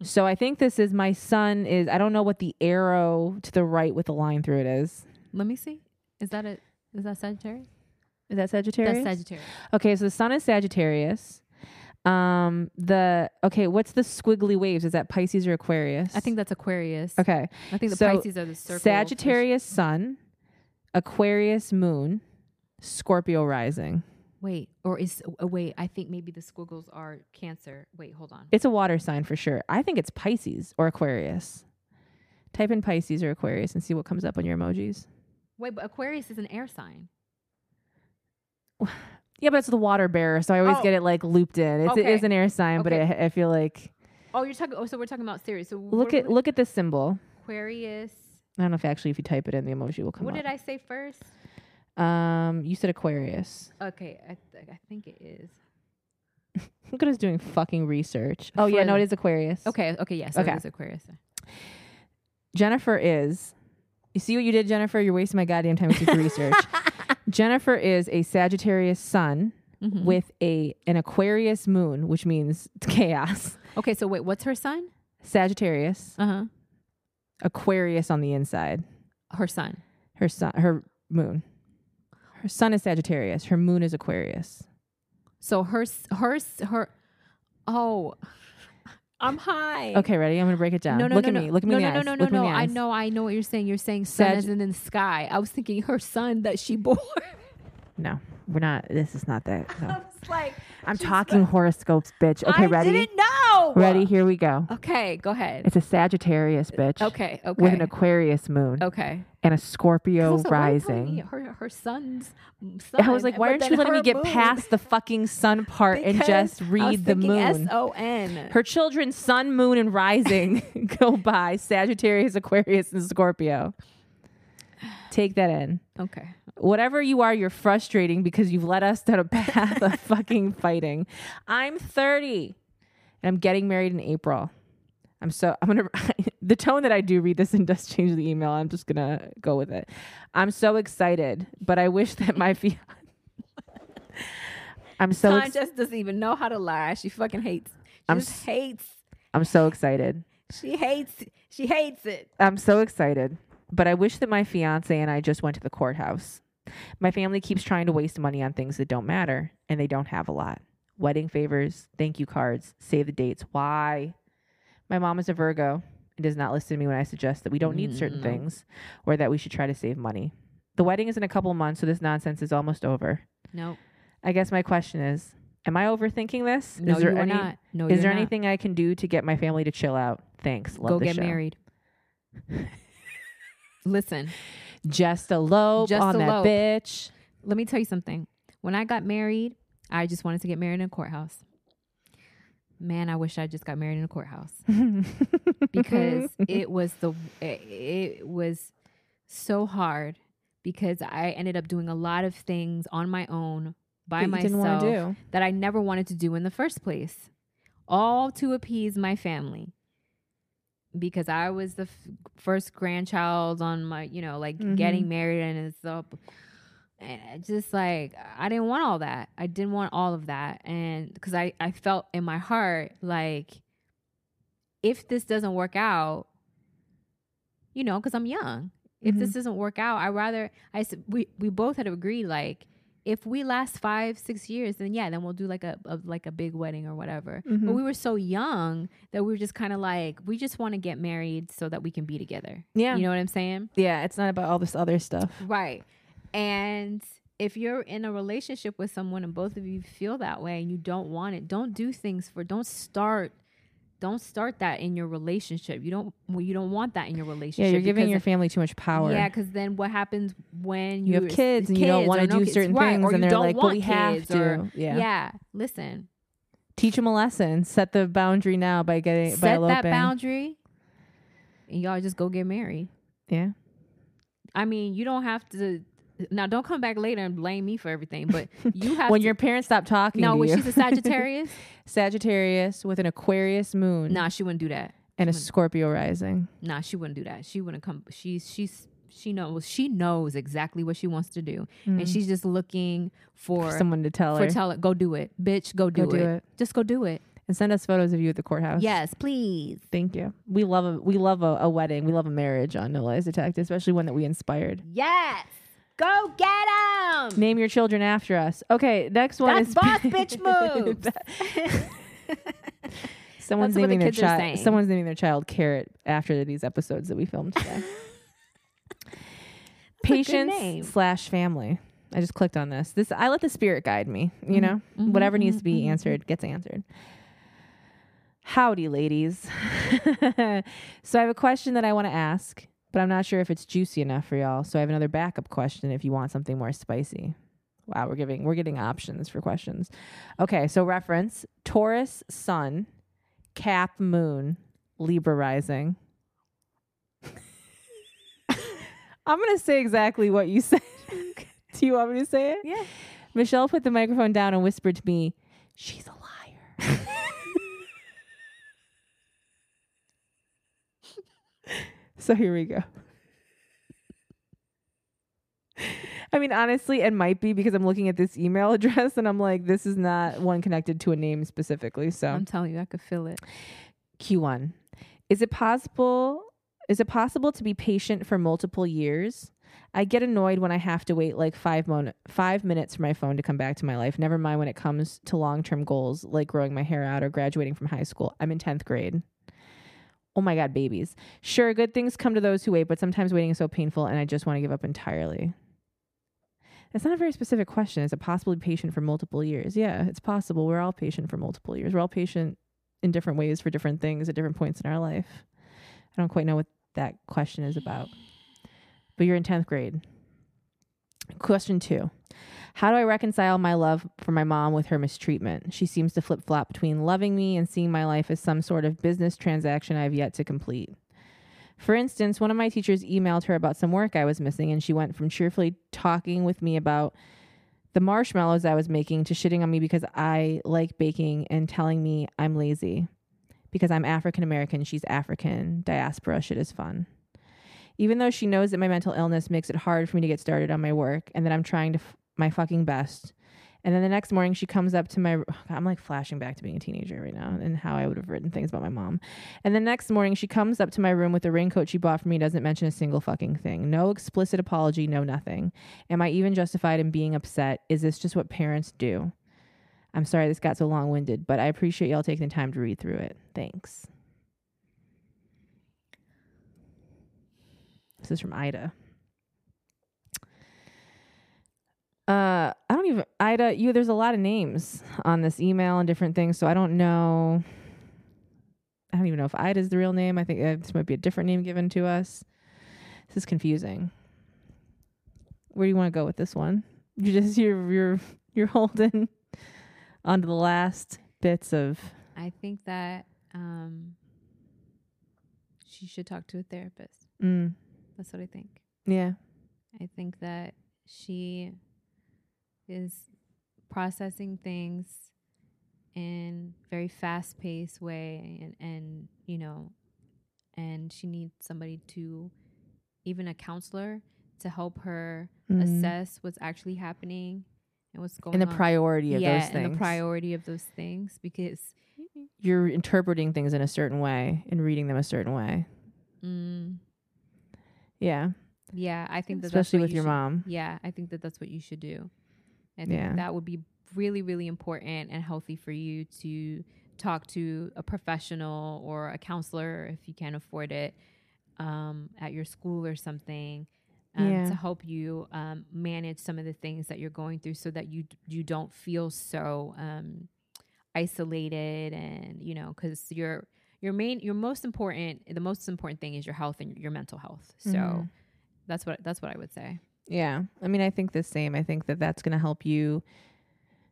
So I think this is my sun is I don't know what the arrow to the right with the line through it is. Let me see. Is that it? Is that Sagittarius? Is that Sagittarius? That's Sagittarius. Okay, so the sun is Sagittarius. Um, the okay, what's the squiggly waves? Is that Pisces or Aquarius? I think that's Aquarius. Okay, I think the So, Pisces are the circle. Sagittarius sun, Aquarius moon, Scorpio rising. Wait, or is uh, wait? I think maybe the squiggles are Cancer. Wait, hold on. It's a water sign for sure. I think it's Pisces or Aquarius. Type in Pisces or Aquarius and see what comes up on your emojis. Wait, but Aquarius is an air sign. Yeah, but it's the water bearer, so I always Oh. get it like looped in. It's, It Okay. is an air sign, but Okay. I, I feel like Oh, you're talking. Oh, so we're talking about Sirius. So look what- at look at this symbol. Aquarius I don't know if actually if you type it in, the emoji will come What up. did I say first? Um, you said Aquarius. Okay, I, th- I think it is. Look at us doing fucking research. Oh yeah, no, it is Aquarius. Okay, okay, yes, Okay. it is Aquarius. Jennifer is. You see what you did, Jennifer? You're wasting my goddamn time with your research. Jennifer is a Sagittarius sun Mhm. with a an Aquarius moon, which means chaos. okay, so wait, what's her son? Sagittarius, Uh huh. Aquarius on the inside. Her sun. Her sun, her moon. Her sun is Sagittarius. Her moon is Aquarius. So her her her. Oh, I'm high. Okay, ready? I'm gonna break it down. No, no, Look no, at no. me. Look at me no, no, no, no, Look no, no. I know, I know what you're saying. You're saying sun Sag- as in the sky. I was thinking her son that she bore. No, we're not. This is not that. I No. was like, I'm she's talking like- horoscopes, bitch. Okay, I ready? didn't know. Ready? Here we go. Okay, go ahead. It's a Sagittarius, bitch. Okay, okay. With an Aquarius moon okay. and a Scorpio was like, why are you telling me rising. Her her son's son. I was like, why but aren't then you letting me get moon- past the fucking sun part and Because just I was read the thinking moon? S-O-N. Her children's sun, moon, and rising go by Sagittarius, Aquarius, and Scorpio. Take that in. Okay. Whatever you are, you're frustrating because you've led us down a path of fucking fighting. I'm 30 and I'm getting married in April. I'm so I'm gonna the tone that I do read this and does change the email. I'm just gonna go with it. I'm so excited, but I wish that my fiance. I'm so Son ex- just doesn't even know how to lie. She fucking hates. She I'm just s- hates. I'm so excited. She hates. She hates it. I'm so excited, but I wish that my fiance and I just went to the courthouse. My family keeps trying to waste money on things that don't matter, and they don't have a lot. Wedding favors, thank you cards, save the dates. Why? My mom is a Virgo and does not listen to me when I suggest that we don't need certain Mm, things or that we should try to save money. The wedding is in a couple months, so this nonsense is almost over. No, I guess my question is, am I overthinking this? no, is there you are any not. No, is there not. anything I can do to get my family to chill out? Thanks. Love Go get show. married. Listen, Just elope Just on elope. that bitch. let me tell you something. When I got married, I just wanted to get married in a courthouse. Man, I wish I just got married in a courthouse because it was the it, it was so hard because I ended up doing a lot of things on my own by that myself that I never wanted to do in the first place, all to appease my family. Because I was the f- first grandchild on my, you know, like Mhm. getting married and it's up. And just like, I didn't want all that. I didn't want all of that. And because I, I felt in my heart like, if this doesn't work out, you know, because I'm young, if Mhm. this doesn't work out, I rather, I, we, we both had agreed like, if we last five six years then yeah then we'll do like a, a like a big wedding or whatever Mhm. but we were so young that we were just kind of like we just want to get married so that we can be together Yeah. you know what i'm saying yeah, it's not about all this other stuff. right and if you're in a relationship with someone and both of you feel that way and you don't want it don't do things for don't start don't start that in your relationship you don't well, you don't want that in your relationship Yeah, you're giving your family too much power. yeah, because then what happens when you have you're- kids and you don't want to do kids, certain right, things, and they're like, "But we have to." or- yeah. yeah. Listen, teach them a lesson. Set the boundary now by getting by set that eloping. boundary, and y'all just go get married. Yeah, I mean, you don't have to. Now, don't come back later and blame me for everything. But you have when to, your parents stop talking no. When you. she's a Sagittarius, Sagittarius with an Aquarius moon nah, she wouldn't do that. and a she wouldn't. Scorpio rising. Nah, she wouldn't do that. She wouldn't come. She's she's she knows she knows exactly what she wants to do, and Mm. she's just looking for For someone to tell for her tell it. Go do it, bitch. Go do, go do it. it. Just go do it. and send us photos of you at the courthouse. Yes, please. Thank you. We love a we love a, a wedding. We love a marriage on No Lies Detected, especially one that we inspired. Yes. Go get him. Name your children after us. Okay, next one That's is boss bitch moves. Someone's That's what the naming their kids are child. saying. Someone's naming their child Carrot after these episodes that we filmed today. Patience slash family. I just clicked on this. This I let the spirit guide me. You Mhm, know, mhm, whatever needs mhm, to be answered gets answered. Howdy, ladies. so I have a question that I want to ask, but I'm not sure if it's juicy enough for y'all. So I have another backup question if you want something more spicy. Wow, we're giving we're getting options for questions. Okay, so reference Taurus Sun, Cap Moon, Libra Rising. I'm gonna say exactly what you said. Do you want me to say it? Yeah. Michelle put the microphone down and whispered to me, "She's a liar." so here we go. I mean, honestly, it might be because I'm looking at this email address and I'm like, this is not one connected to a name specifically. So I'm telling you, I could feel it. Q1. Is it possible is it possible to be patient for multiple years? I get annoyed when I have to wait like 5 mon- 5 minutes for my phone to come back to my life. Never mind when it comes to long-term goals like growing my hair out or graduating from high school. I'm in 10th grade. Oh my god, babies. Sure, good things come to those who wait, but sometimes waiting is so painful and I just want to give up entirely. That's not a very specific question. Is it possible to be patient for multiple years? Yeah, it's possible. We're all patient for multiple years. We're all patient in different ways for different things at different points in our life. I don't quite know what that question is about. But you're in 10th grade. Question two How do I reconcile my love for my mom with her mistreatment? She seems to flip flop between loving me and seeing my life as some sort of business transaction I have yet to complete. For instance, one of my teachers emailed her about some work I was missing, and she went from cheerfully talking with me about the marshmallows I was making to shitting on me because I like baking and telling me I'm lazy. Because I'm African American, she's African. Diaspora shit is fun. Even though she knows that my mental illness makes it hard for me to get started on my work and that I'm trying to f- my fucking best. And then the next morning she comes up to my I'm like flashing back to being a teenager right now and how I would have written things about my mom. And the next morning she comes up to my room with a raincoat she bought for me doesn't mention a single fucking thing. No explicit apology, no nothing. Am I even justified in being upset? Is this just what parents do? I'm sorry this got so long winded, but I appreciate y'all taking the time to read through it. Thanks. This is from Ida. Uh, I don't even Ida. You there's a lot of names on this email and different things, so I don't know. I don't even know if Ida is the real name. I think uh, this might be a different name given to us. This is confusing. Where do you want to go with this one? You just you're you're you're holding onto the last bits of. I think that um, she should talk to a therapist. Mm, That's what I think. yeah. I think that she is processing things in very fast paced way and, and you know and she needs somebody to even a counselor to help her Mm. assess what's actually happening and what's going and the on. priority of yeah, those things. and the priority of those things because You're interpreting things in a certain way and reading them a certain way. mm, Yeah. yeah, I think that Especially with you your should- mom. Yeah, I think that that's what you should do. I think Yeah. that would be really, really important and healthy for you to talk to a professional or a counselor if you can't afford it um, at your school or something um, Yeah. to help you um, manage some of the things that you're going through so that you d- you don't feel so um, isolated and you know because your your main your most important the most important thing is your health and your mental health so Mhm. that's what that's what I would say. Yeah. I mean, I think the same. I think that that's going to help you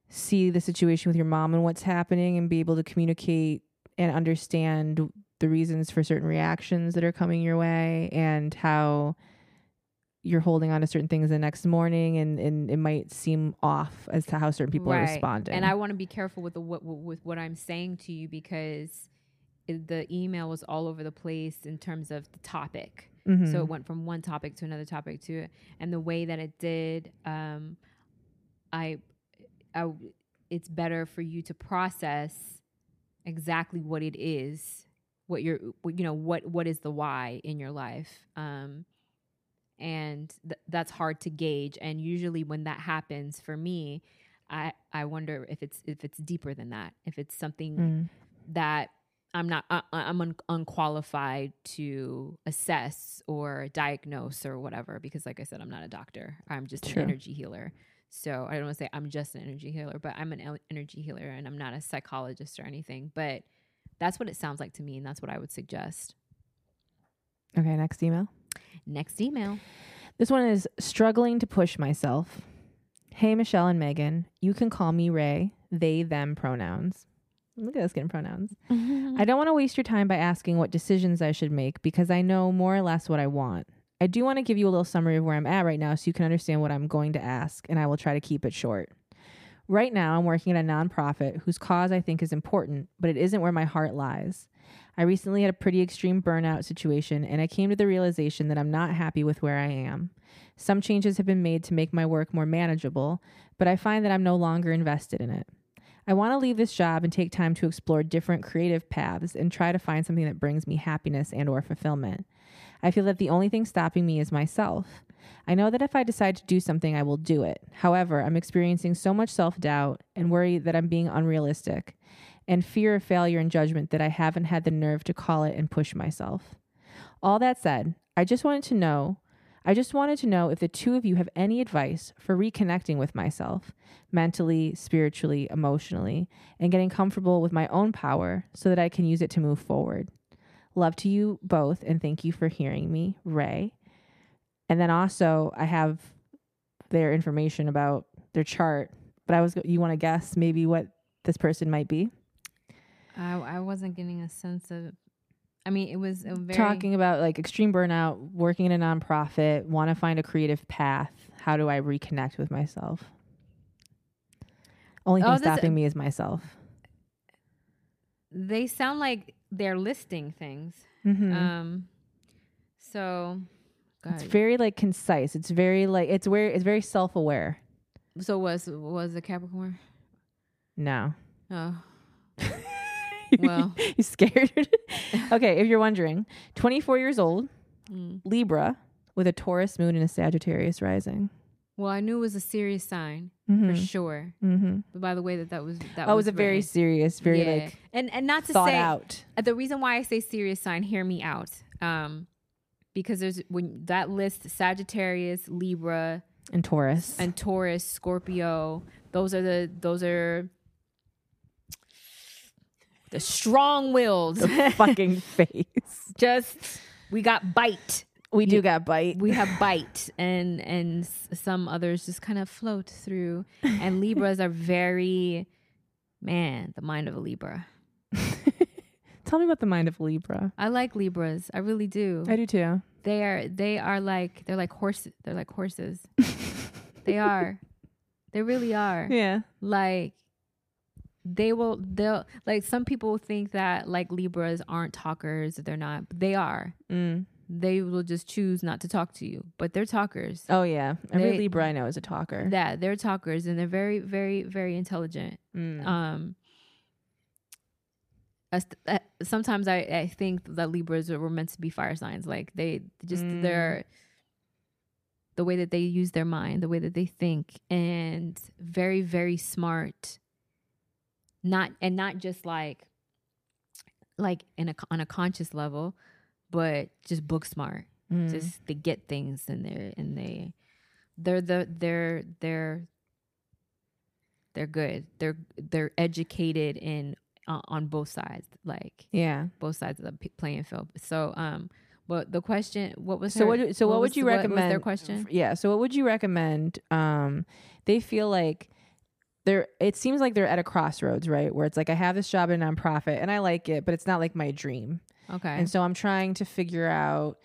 see the situation with your mom and what's happening and be able to communicate and understand the reasons for certain reactions that are coming your way and how you're holding on to certain things the next morning and, and it might seem off as to how certain people are responding. And I want to be careful with the what with what I'm saying to you because the email was all over the place in terms of the topic. Mhm. So it went from one topic to another topic to and the way that it did um I I it's better for you to process exactly what it is what you're what- you know what what is the why in your life um and th- that's hard to gauge and usually when that happens for me i i wonder if it's if it's deeper than that if it's something Mm. that i'm not uh, i'm un- unqualified to assess or diagnose or whatever because like i said i'm not a doctor i'm just True. an energy healer so i don't want to say i'm just an energy healer but i'm an energy healer and i'm not a psychologist or anything but that's what it sounds like to me and that's what i would suggest Okay, next email. next email This one is struggling to push myself. Hey, Michelle and Megan, you can call me Ray, they, them pronouns. Look at us getting pronouns. Mm-hmm. I don't want to waste your time by asking what decisions I should make because I know more or less what I want. I do want to give you a little summary of where I'm at right now so you can understand what I'm going to ask, and I will try to keep it short. Right now, I'm working at a nonprofit whose cause I think is important, but it isn't where my heart lies. I recently had a pretty extreme burnout situation, and I came to the realization that I'm not happy with where I am. Some changes have been made to make my work more manageable, but I find that I'm no longer invested in it. I want to leave this job and take time to explore different creative paths and try to find something that brings me happiness and or fulfillment. I feel that the only thing stopping me is myself. I know that if I decide to do something, I will do it. However, I'm experiencing so much self doubt and worry that I'm being unrealistic and fear of failure and judgment that I haven't had the nerve to call it and push myself. All that said, I just wanted to know I just wanted to know if the two of you have any advice for reconnecting with myself, mentally, spiritually, emotionally, and getting comfortable with my own power so that I can use it to move forward. Love to you both and thank you for hearing me, Ray. And then also, I have their information about their chart, but I was you want to guess maybe what this person might be? I I wasn't getting a sense of. I mean, it was a very Talking about like extreme burnout, working in a nonprofit, want to find a creative path. How do I reconnect with myself? Only thing Oh, stopping me is myself. They sound like they're listing things. Mm-hmm. Um, so, it's very like concise. It's very like it's where it's very self aware. so was was the Capricorn? No. Oh, well, you scared? okay, if you're wondering, 24 years old, mm. Libra, with a Taurus moon and a Sagittarius rising. well, I knew it was a serious sign Mm-hmm. for sure. Mm-hmm. But by the way that that was that Oh, it was a very written. serious, very Yeah. like and and not to thought say out. Uh, the reason why I say serious sign, hear me out. Um, because there's when that list Sagittarius, Libra, And Taurus. and Taurus, Scorpio. Those are the those are the strong willed. the fucking face. Just we got bite. We do got bite. We have bite, and and some others just kind of float through. And Libras are very, man, the mind of a Libra. Tell me about the mind of Libra. I like Libras. I really do. I do too. They are they are like they're like horses. They're like horses. they are. They really are. Yeah. Like they will they'll like some people think that like Libras aren't talkers. They're not. They are. Mm. They will just choose not to talk to you, but they're talkers. Oh yeah. Every They- Libra I know is a talker. yeah they're talkers and they're very very very intelligent. Mm. Um as- sometimes I, I think that Libras were meant to be fire signs. Like they just Mm. they're the way that they use their mind, the way that they think, and very very smart. Not and not just like like in a on a conscious level, but just book smart. Mm. Just they get things and they're and they they're the they're they're they're good. They're they're educated in uh, on both sides, like yeah. both sides of the p- playing field. So um, but the question, what was So her- what? So what, was would you recommend? What their question? Yeah. So what would you recommend? Um, they feel like they're. It seems like they're at a crossroads, right? Where it's like I have this job in a nonprofit and I like it, but it's not like my dream. Okay, And so I'm trying to figure out.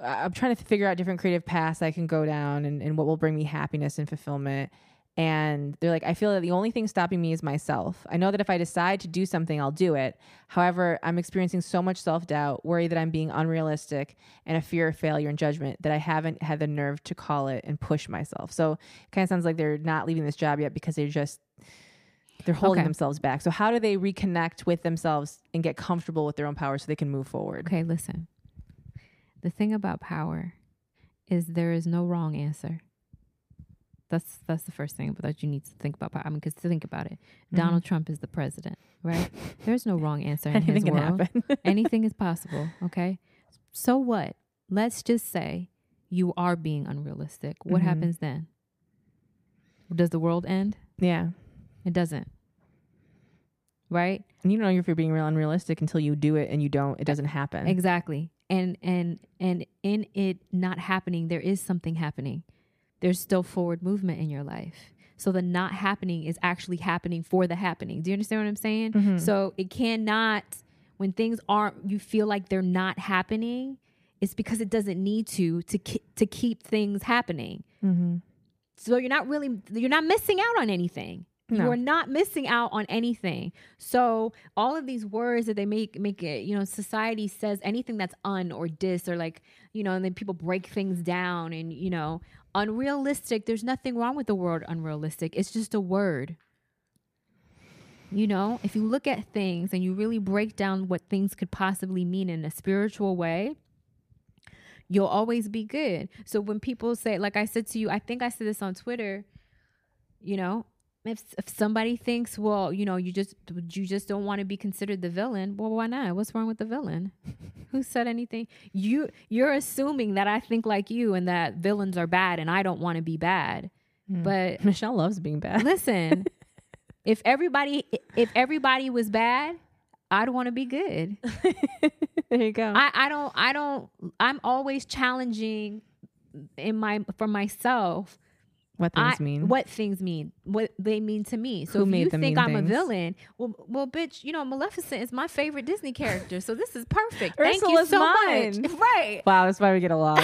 I'm trying to figure out different creative paths I can go down and, and what will bring me happiness and fulfillment. And they're like, I feel that the only thing stopping me is myself. I know that if I decide to do something, I'll do it. However, I'm experiencing so much self doubt, worry that I'm being unrealistic, and a fear of failure and judgment that I haven't had the nerve to call it and push myself. So it kind of sounds like they're not leaving this job yet because they're just they're holding Okay. themselves back. So how do they reconnect with themselves and get comfortable with their own power so they can move forward? okay. Listen, the thing about power is there is no wrong answer. That's that's the first thing that you need to think about. I mean, because to think about it, Donald Trump is the president, right? There's no wrong answer in Anything his can world. happen. Anything is possible. Okay. So what? Let's just say you are being unrealistic. What Mhm. happens then? Does the world end? yeah. It doesn't. Right? And you don't know if you're being real unrealistic until you do it and you don't, it doesn't happen. Exactly. And and and in it not happening, there is something happening. There's still forward movement in your life. So the not happening is actually happening for the happening. Do you understand what I'm saying? Mhm. So it cannot when things aren't you feel like they're not happening, it's because it doesn't need to to to keep things happening. Mm-hmm. So you're not really you're not missing out on anything. No. You're not missing out on anything. So all of these words that they make make it, you know, society says anything that's un or dis or like, you know, and then people break things down and, you know, unrealistic. There's nothing wrong with the word unrealistic. It's just a word. You know, if you look at things and you really break down what things could possibly mean in a spiritual way, you'll always be good. So when people say, like I said to you, I think I said this on Twitter, you know, if, if somebody thinks, well, you know, you just you just don't want to be considered the villain, well, why not? What's wrong with the villain? Who said anything? You you're assuming that I think like you and that villains are bad and I don't want to be bad. Hmm. But Michelle loves being bad. listen, if everybody if everybody was bad, I'd want to be good. there you go. I, I don't I don't I'm always challenging in my for myself what things I- mean? what things mean what they mean to me so Who if you think i'm a villain well well bitch you know maleficent is my favorite disney character so this is perfect thank you so mine. much right Wow, that's why we get along.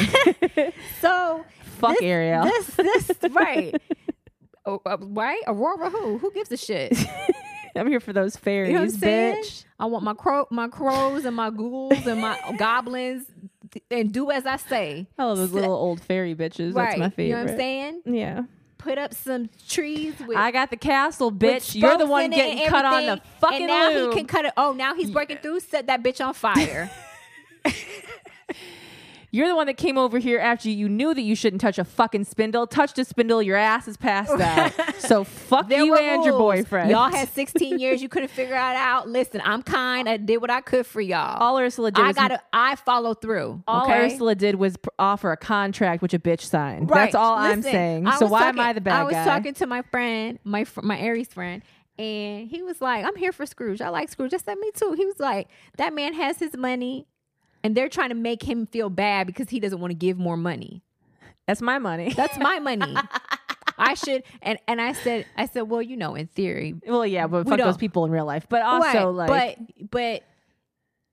so Fuck this, Ariel. this this right Oh, uh, right aurora who who gives a shit I'm here for those fairies, You know what I'm saying? bitch. I want my crow, my crows, and my ghouls and my goblins, and do as I say. I love those little old fairy bitches. right? That's my favorite. You know what I'm saying? Yeah. Put up some trees with. I got the castle, bitch. You're the one getting cut on the fucking And now lube. he can cut it. Oh, now he's breaking through. Set that bitch on fire. You're the one that came over here after you knew that you shouldn't touch a fucking spindle. Touched a spindle, your ass is past that. so fuck There you and your boyfriend. Y'all had 16 years. You couldn't figure it out. Listen, I'm kind. I did what I could for y'all. all Ursula did I gotta. I follow through. all okay? Ursula did was offer a contract which a bitch signed. Right. That's all I'm saying. I so why talking- am I the bad guy? I was guy? talking to my friend, my fr- my Aries friend, and he was like, "I'm here for Scrooge. I like Scrooge." I said, "Me too." He was like, "That man has his money, and they're trying to make him feel bad because he doesn't want to give more money. That's my money. That's my money. I should." And and I said, I said, "Well, you know, in theory, well, yeah, but fuck those people in real life. But also, Right, like, but but."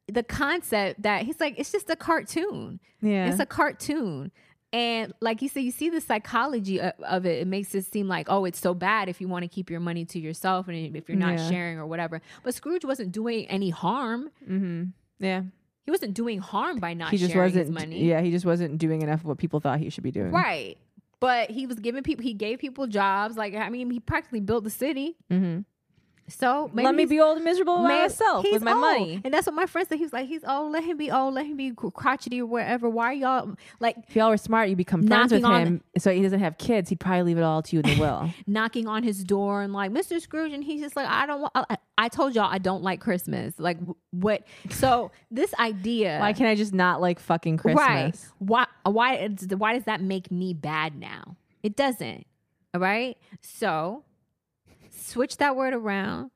The concept that he's like, it's just a cartoon. yeah, It's a cartoon. And like you said, you see the psychology of, of it. It makes it seem like, oh, it's so bad if you want to keep your money to yourself and if you're not Yeah. sharing or whatever. But Scrooge wasn't doing any harm. mm-hmm. yeah. He wasn't doing harm by not He just sharing wasn't. his money. Yeah, he just wasn't doing enough of what people thought he should be doing. Right. But he was giving people, he gave people jobs. Like, I mean, he practically built the city. Mm-hmm. So maybe Let me be old and miserable by myself with my old. money. And that's what my friend said. He was like, he's old. Let him be old. Let him be crotchety or whatever. Why are y'all like If y'all were smart, you become friends with him. So he doesn't have kids. He'd probably leave it all to you in the will. knocking on his door and like Mr. Scrooge and he's just like I don't want I, I told y'all I don't like Christmas like what so this idea Why can't I just not like fucking Christmas? right why why why does that make me bad now it doesn't all right so switch that word around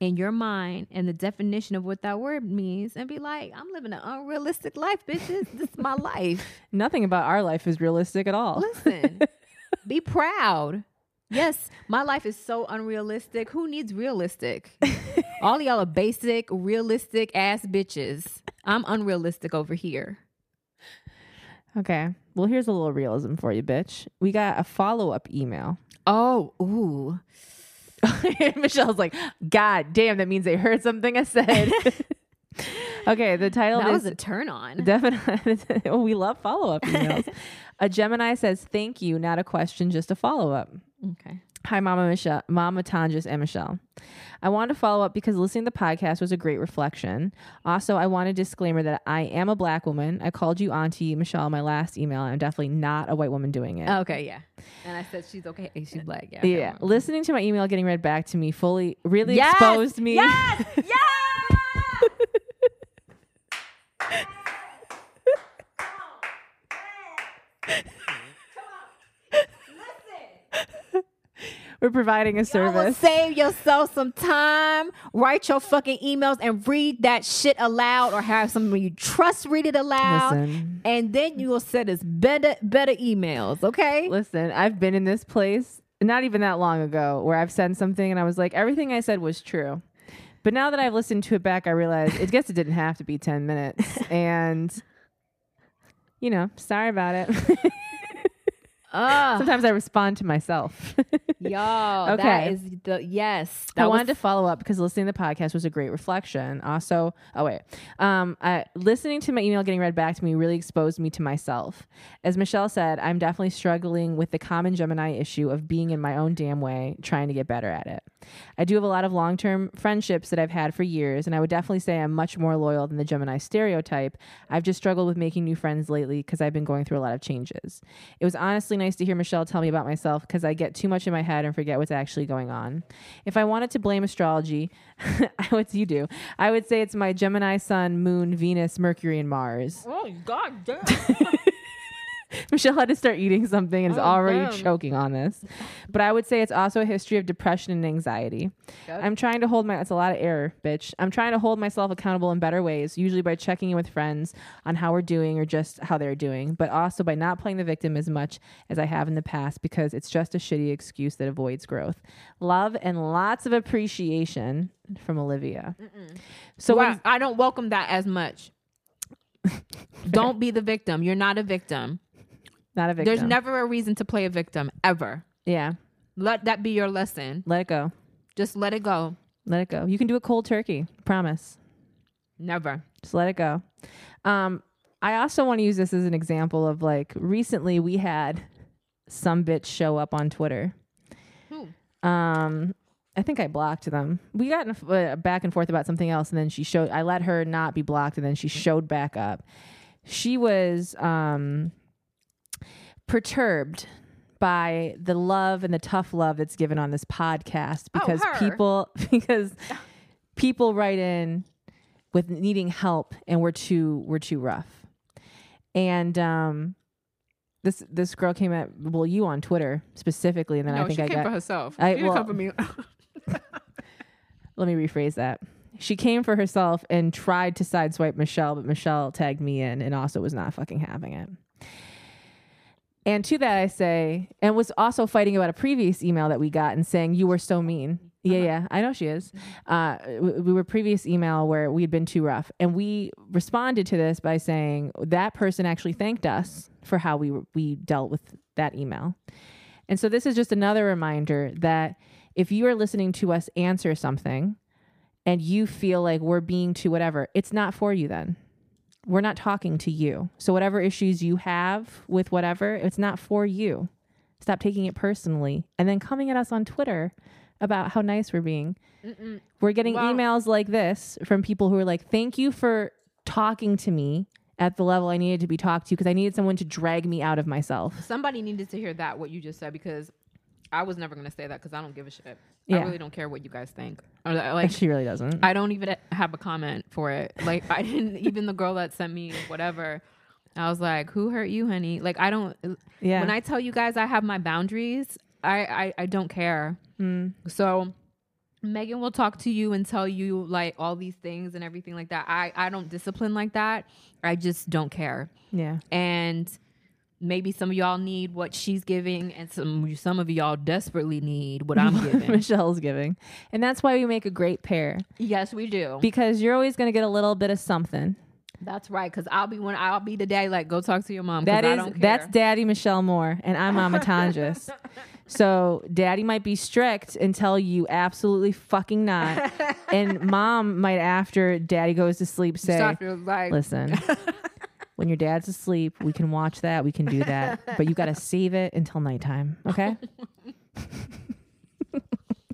in your mind and the definition of what that word means and be like I'm living an unrealistic life bitches this is my life Nothing about our life is realistic at all. Listen, be proud. Yes, my life is so unrealistic. Who needs realistic? All y'all are basic, realistic ass bitches. I'm unrealistic over here. Okay. Well, here's a little realism for you, bitch. We got a follow up email. Oh, ooh. Michelle's like, God damn, that means they heard something I said. okay, the title That is was a turn on. definitely. oh, we love follow up emails. a Gemini says, "Thank you, not a question, just a follow up." Okay. Hi, Mama Michelle, Mama Tonjes and Michelle. I want to follow up because listening to the podcast was a great reflection. Also, I want a disclaimer that I am a black woman. I called you Auntie Michelle in my last email. I'm definitely not a white woman doing it. Okay, yeah. And I said she's okay. She's uh, black. Yeah. yeah, listening to my email getting read back to me fully really Yes! exposed me. Yes. yes. We're providing a service. save yourself some time. Write your fucking emails and read that shit aloud, or have someone you trust read it aloud, Listen, and then you will send us better, better emails. Okay? listen. I've been in this place not even that long ago where I've said something and I was like, everything I said was true. But now that I've listened to it back, I realize it guess it didn't have to be ten minutes. And you know, sorry about it. Ugh. Sometimes I respond to myself. Yo, Okay. that is the yes. I wanted to follow up because listening to the podcast was a great reflection. Also, oh wait, um, I, listening to my email getting read back to me really exposed me to myself. As Michelle said, I'm definitely struggling with the common Gemini issue of being in my own damn way, trying to get better at it. I do have a lot of long term friendships that I've had for years, and I would definitely say I'm much more loyal than the Gemini stereotype. I've just struggled with making new friends lately because I've been going through a lot of changes. It was honestly nice to hear Michelle tell me about myself because I get too much in my head and forget what's actually going on. If I wanted to blame astrology, what do you do? I would say it's my Gemini Sun, Moon, Venus, Mercury, and Mars. Oh God damn. Michelle had to start eating something and is Oh, already damn. choking on this. But I would say it's also a history of depression and anxiety. Yep. I'm trying to hold my that's a lot of error, bitch. I'm trying to hold myself accountable in better ways, usually by checking in with friends on how we're doing or just how they're doing, but also by not playing the victim as much as I have in the past because it's just a shitty excuse that avoids growth. Love and lots of appreciation from Olivia. So So I don't welcome that as much. don't be the victim. You're not a victim. Not a victim. There's never a reason to play a victim ever. yeah. Let that be your lesson. Let it go. Just let it go. Let it go. You can do a cold turkey. Promise. Never. Just let it go. Um, I also want to use this as an example of like recently we had some bitch show up on Twitter. Who? Um, I think I blocked them. We got in a uh, back and forth about something else, and then she showed. I let her not be blocked, and then she showed back up. She was um, perturbed by the love and the tough love that's given on this podcast Oh, because her. people because people write in with needing help and we're too we're too rough. And um this this girl came at well you on Twitter specifically and then no, I think she I came got for herself. I- she well- come for me. let me rephrase that. She came for herself and tried to sideswipe Michelle, but Michelle tagged me in and also was not fucking having it. And to that I say, and was also fighting about a previous email that we got and saying you were so mean. Yeah, yeah, I know she is. Uh, we, we were previous email where we had been too rough, and we responded to this by saying that person actually thanked us for how we we dealt with that email. And so this is just another reminder that if you are listening to us answer something and you feel like we're being too whatever, it's not for you then. We're not talking to you. So whatever issues you have with whatever, it's not for you. Stop taking it personally and then coming at us on Twitter about how nice we're being. Mm-mm. We're getting Wow. emails like this from people who are like, "Thank you for talking to me at the level I needed to be talked to because I needed someone to drag me out of myself." Somebody needed to hear that what you just said because I was never gonna say that because I don't give a shit. Yeah. I really don't care what you guys think. Or like she really doesn't. I don't even have a comment for it. Like I didn't even the girl that sent me whatever. I was like, "Who hurt you, honey?" Like I don't. yeah. When I tell you guys I have my boundaries, I I, I don't care. Mm. So Megan will talk to you and tell you like all these things and everything like that. I I don't discipline like that. I just don't care. yeah. And maybe some of y'all need what she's giving, and some some of y'all desperately need what I'm giving. Michelle's giving. And that's why we make a great pair yes, we do. because you're always going to get a little bit of something. That's right. Because I'll be when I'll be the daddy. Like, go talk to your mom That is I don't care. that's Daddy Michelle Moore and I'm Mama Tonjes. so Daddy might be strict and tell you absolutely fucking not, and Mom might after Daddy goes to sleep say, Stop, it was like "Listen, when your dad's asleep, we can watch that, we can do that, but you got to save it until nighttime, okay?"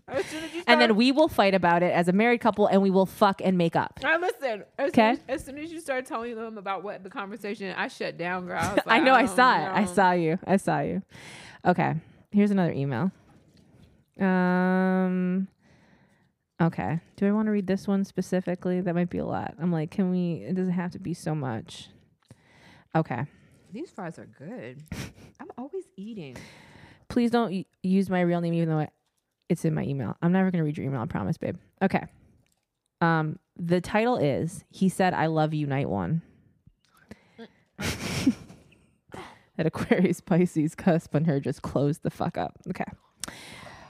As soon as you And then we will fight about it as a married couple, and we will fuck and make up. I listen. As Okay. Soon as, as soon as you start telling them about what the conversation, I shut down, girl. I, was I know. I don't saw it. I saw you. I saw you. Okay. Here's another email. Um. Okay. Do I want to read this one specifically? That might be a lot. I'm like, can we? It doesn't have to be so much. Okay. These fries are good. I'm always eating. Please don't y- use my real name, even though I, it's in my email. I'm never gonna read your email. I promise, babe. Okay. Um. The title is "He Said I Love You, Night One." that Aquarius Pisces cusp on her just closed the fuck up. Okay.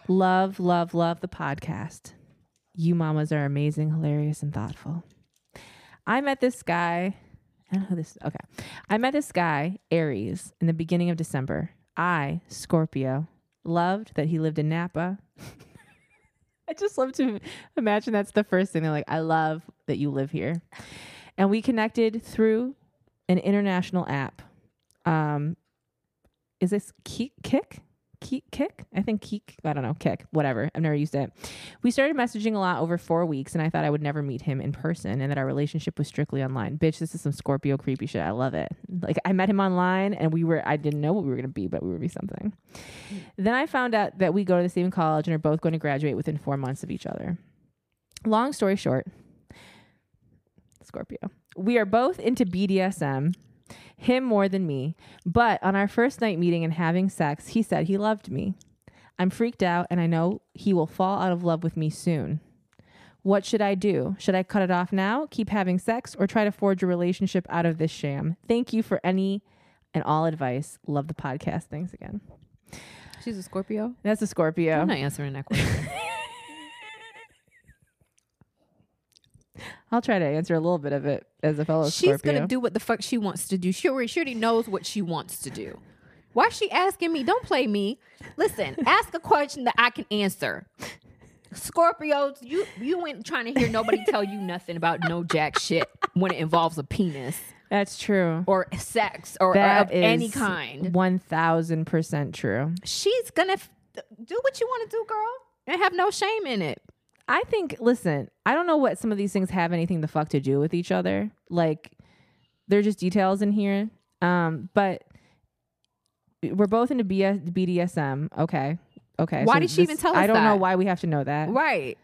Love, love, love the podcast. You mamas are amazing, hilarious, and thoughtful. I met this guy I don't know who this. Okay, I met this guy Aries in the beginning of December. I Scorpio loved that he lived in Napa. I just love to imagine that's the first thing they're like. I love that you live here, and we connected through an international app. Um, is this Kick? Keek, Kick? I think Keek. I don't know. Kick. Whatever. I've never used it. We started messaging a lot over four weeks, and I thought I would never meet him in person, and that our relationship was strictly online. Bitch, this is some Scorpio creepy shit. I love it. Like I met him online, and we were. I didn't know what we were gonna be, but we were be something. Then I found out that we go to the same college and are both going to graduate within four months of each other. Long story short, Scorpio. We are both into BDSM him more than me. But on our first night meeting and having sex, he said he loved me. I'm freaked out and I know he will fall out of love with me soon. What should I do? Should I cut it off now, keep having sex, or try to forge a relationship out of this sham? Thank you for any and all advice. Love the podcast. Thanks again. She's a Scorpio. That's a Scorpio. I'm not answering that question. I'll try to answer a little bit of it as a fellow Scorpio. She's Scorpio. gonna do what the fuck she wants to do. She already, she already knows what she wants to do. Why is she asking me? Don't play me. Listen, ask a question that I can answer. Scorpios, you you ain't trying to hear nobody tell you nothing about no jack shit when it involves a penis That's true. or sex or, or of any kind. One thousand percent true. She's gonna f- do what you want to do, girl, and have no shame in it. I think, listen, I don't know what some of these things have anything the fuck to do with each other. Like, they're just details in here. Um, but we're both into BS, BDSM. Okay. Okay. Why did she even tell us I don't know why we have to know that. Right.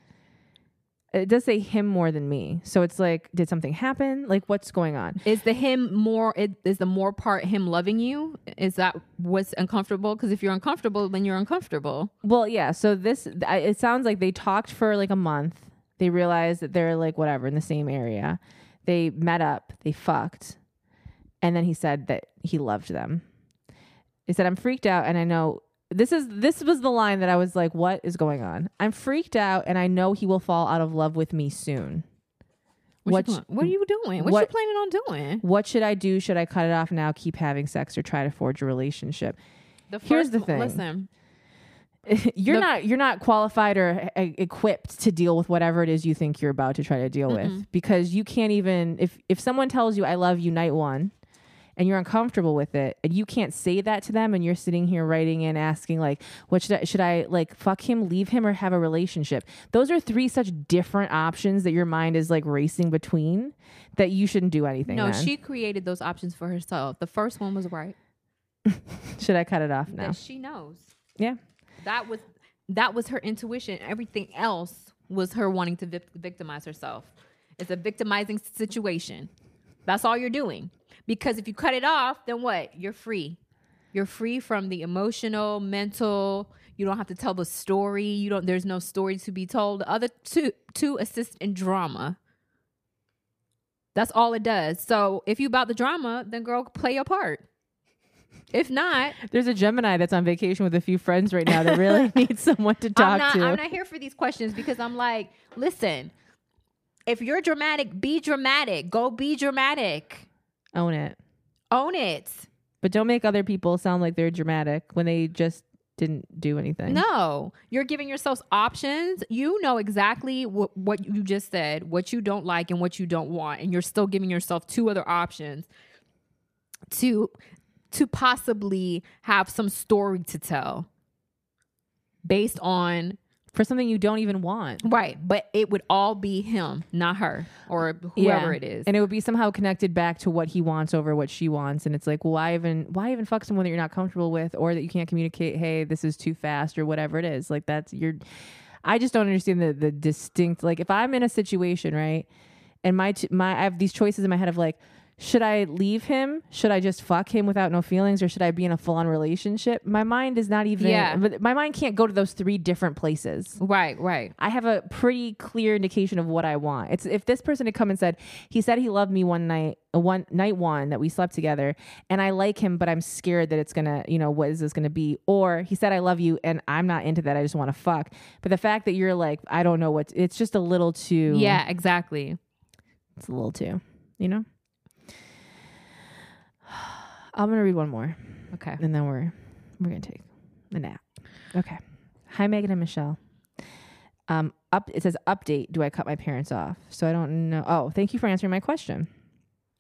It does say him more than me. So it's like, did something happen? Like, what's going on? Is the him more? It, is the more part him loving you? Is that what's uncomfortable? Because if you're uncomfortable, then you're uncomfortable. Well, yeah. So this, it sounds like they talked for like a month. They realized that they're like whatever in the same area. They met up. They fucked, and then he said that he loved them. He said, "I'm freaked out, and I know this is this was the line that I was like, what is going on? I'm freaked out, and I know he will fall out of love with me soon. What, What you what are you doing? What, what- you planning on doing? What should I do? Should I cut it off now? Keep having sex, or try to forge a relationship? The first, Here's the thing. Listen, you're The- not you're not qualified or uh, equipped to deal with whatever it is you think you're about to try to deal with because you can't even if if someone tells you I love you night 1 and you're uncomfortable with it and you can't say that to them and you're sitting here writing and asking like what should I should I like fuck him leave him or have a relationship those are three such different options that your mind is like racing between that you shouldn't do anything no, then. she created those options for herself. The first one was right. should I cut it off now That she knows. yeah That was that was her intuition. Everything else was her wanting to vic- victimize herself. It's a victimizing situation. That's all you're doing. Because if you cut it off, then what? You're free. You're free from the emotional, mental. You don't have to tell the story. You don't. There's no story to be told. The other two two assist in drama. That's all it does. So if you about the drama, then girl, play your part. If not, there's a Gemini that's on vacation with a few friends right now that really needs someone to talk I'm not, to I'm not here for these questions because I'm like, listen, if you're dramatic, be dramatic. Go be dramatic. Own it Own it. But don't make other people sound like they're dramatic when they just didn't do anything. No, you're giving yourselves options. You know exactly what, what you just said, what you don't like and what you don't want, and you're still giving yourself two other options to to possibly have some story to tell based on For something you don't even want. right, but it would all be him, not her or whoever Yeah. it is. And it would be somehow connected back to what he wants over what she wants. And it's like, well, why even why even fuck someone that you're not comfortable with or that you can't communicate, hey, this is too fast or whatever it is. Like that's you're I just don't understand the the distinct like if I'm in a situation, right? And my t- my I have these choices in my head of like should I leave him? Should I just fuck him without no feelings or should I be in a full-on relationship? My mind is not even Yeah. my mind can't go to those three different places. right, right. I have a pretty clear indication of what I want. It's if this person had come and said, he said he loved me one night, uh, one night one that we slept together, and I like him, but I'm scared that it's gonna, you know, what is this gonna be? Or he said I love you, and I'm not into that. I just want to fuck. But the fact that you're like, I don't know what, it's just a little too. Yeah, exactly. it's a little too, you know. I'm gonna read one more, Okay. and then we're we're gonna take a nap. Okay. Hi, Meghan and Mishal. Um, up. It says update. Do I cut my parents off? So I don't know. Oh, thank you for answering my question.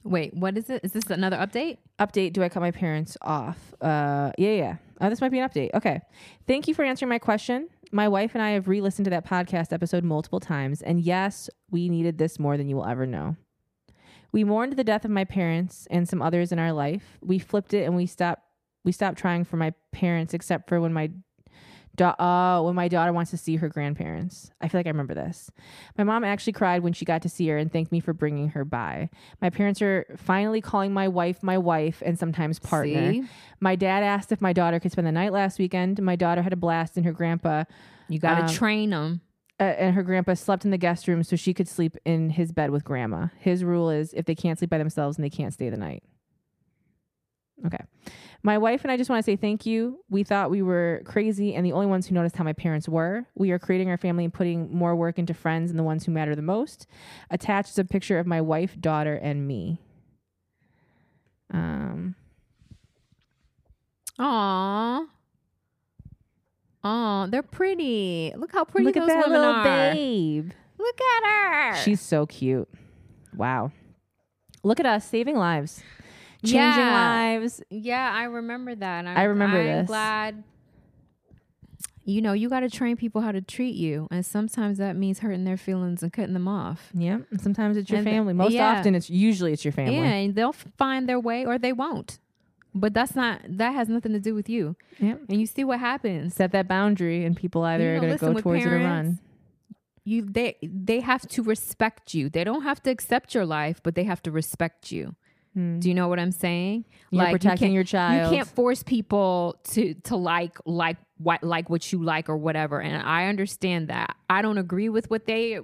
Wait, what is it? Is this another update? update do i cut my parents off uh yeah yeah oh, this might be an update okay thank you for answering my question my wife and i have re-listened to that podcast episode multiple times and yes we needed this more than you will ever know we mourned the death of my parents and some others in our life we flipped it and we stopped we stopped trying for my parents except for when my da- oh, when my daughter wants to see her grandparents. I feel like I remember this. My mom actually cried when she got to see her and thanked me for bringing her by. My parents are finally calling my wife my wife and sometimes partner. See? My dad asked if my daughter could spend the night last weekend. My daughter had a blast and her grandpa You got to Um, train them. Uh, and her grandpa slept in the guest room so she could sleep in his bed with grandma. His rule is if they can't sleep by themselves and they can't stay the night. Okay. My wife and I just want to say thank you. We thought we were crazy and the only ones who noticed how my parents were. We are creating our family and putting more work into friends and the ones who matter the most. Attached is a picture of my wife, daughter, and me. Um, Aw. Aw, they're pretty. Look how pretty look those at that women little are. babe. Look at her. She's so cute. Wow. Look at us saving lives, changing Yeah. lives. Yeah, I remember that. and I'm, I remember I'm this. glad. You know, you got to train people how to treat you, and sometimes that means hurting their feelings and cutting them off. Yeah. And sometimes it's your And th- family. Most yeah. often it's usually it's your family. Yeah, and they'll f- find their way or they won't. But that's not that has nothing to do with you. Yeah. And you see what happens. Set that boundary and people either You are going to go towards it or run. You they they have to respect you. They don't have to accept your life, but they have to respect you. Hmm. Do you know what I'm saying? You're you protecting can't- your child. You can't force people to to like like what like what you like or whatever. And I understand that. I don't agree with what they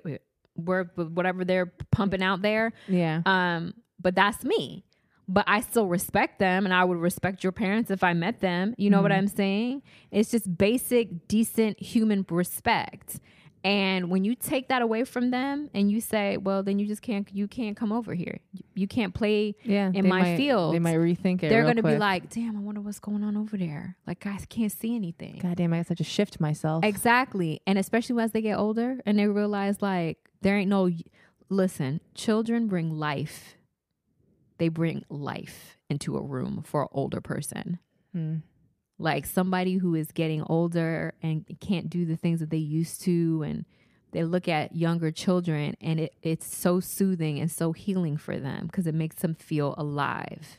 were whatever they're pumping out there. Yeah. Um, but that's me. But I still respect them and I would respect your parents if I met them. You know what mm-hmm. I'm saying? It's just basic, decent human respect. And when you take that away from them and you say, well, then you just can't you can't come over here. You- can't play yeah. in my might, field, They might rethink it. they're going to be like, damn, I wonder what's going on over there. Like, guys can't see anything. God damn, I got such a shift myself. Exactly. And especially as they get older and they realize, like, there ain't no, listen, children bring life. They bring life into a room for an older person. Hmm. Like somebody who is getting older and can't do the things that they used to. And they look at younger children and it, it's so soothing and so healing for them because it makes them feel alive.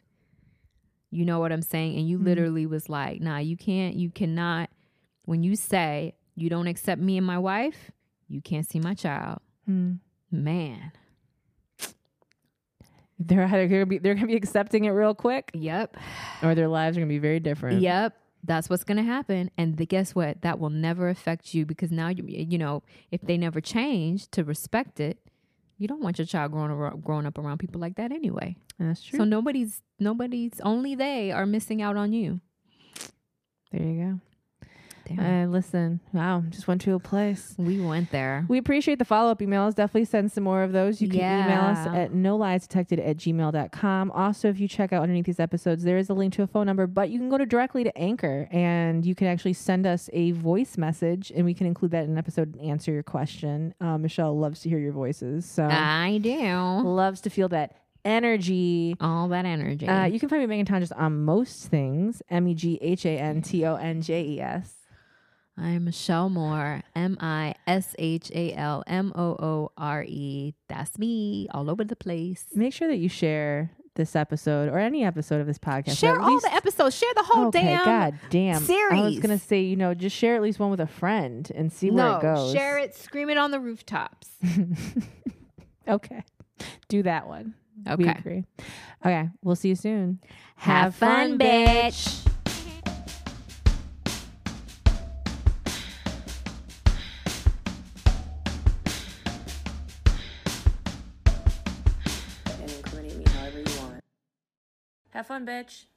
You know what I'm saying? And you Mhm. literally was like, nah, you can't, you cannot. When you say you don't accept me and my wife, you can't see my child. Hmm. Man. They're either gonna be they're gonna be accepting it real quick, Yep. or their lives are gonna be very different. Yep. That's what's going to happen. And the, guess what? That will never affect you because now, you, you know, if they never change to respect it, you don't want your child growing, growing up around people like that anyway. That's true. So nobody's, nobody's, only they are missing out on you. there you Damn. Uh, listen, wow, just went to a place. we went there. We appreciate the follow up emails. Definitely send some more of those. You can email us at no lies detected at gmail.com. Also, if you check out underneath these episodes, there is a link to a phone number, but you can go to directly to Anchor and you can actually send us a voice message and we can include that in an episode and answer your question. Uh, Mishal loves to hear your voices. So I do. loves to feel that energy. All that energy. Uh, you can find me Meghan Tonjes on most things. M E G H A N T O N J E S. I'm Mishal Moore, M I S H A L M O O R E. That's me all over the place. Make sure that you share this episode or any episode of this podcast. Share all least- the episodes. Share the whole okay, damn God damn. series. I was gonna say, you know, just share at least one with a friend and see where no, it goes. share it, scream it on the rooftops. okay. Do that one. We Okay. agree. Okay. We'll see you soon. Have fun, bitch. and incriminate me however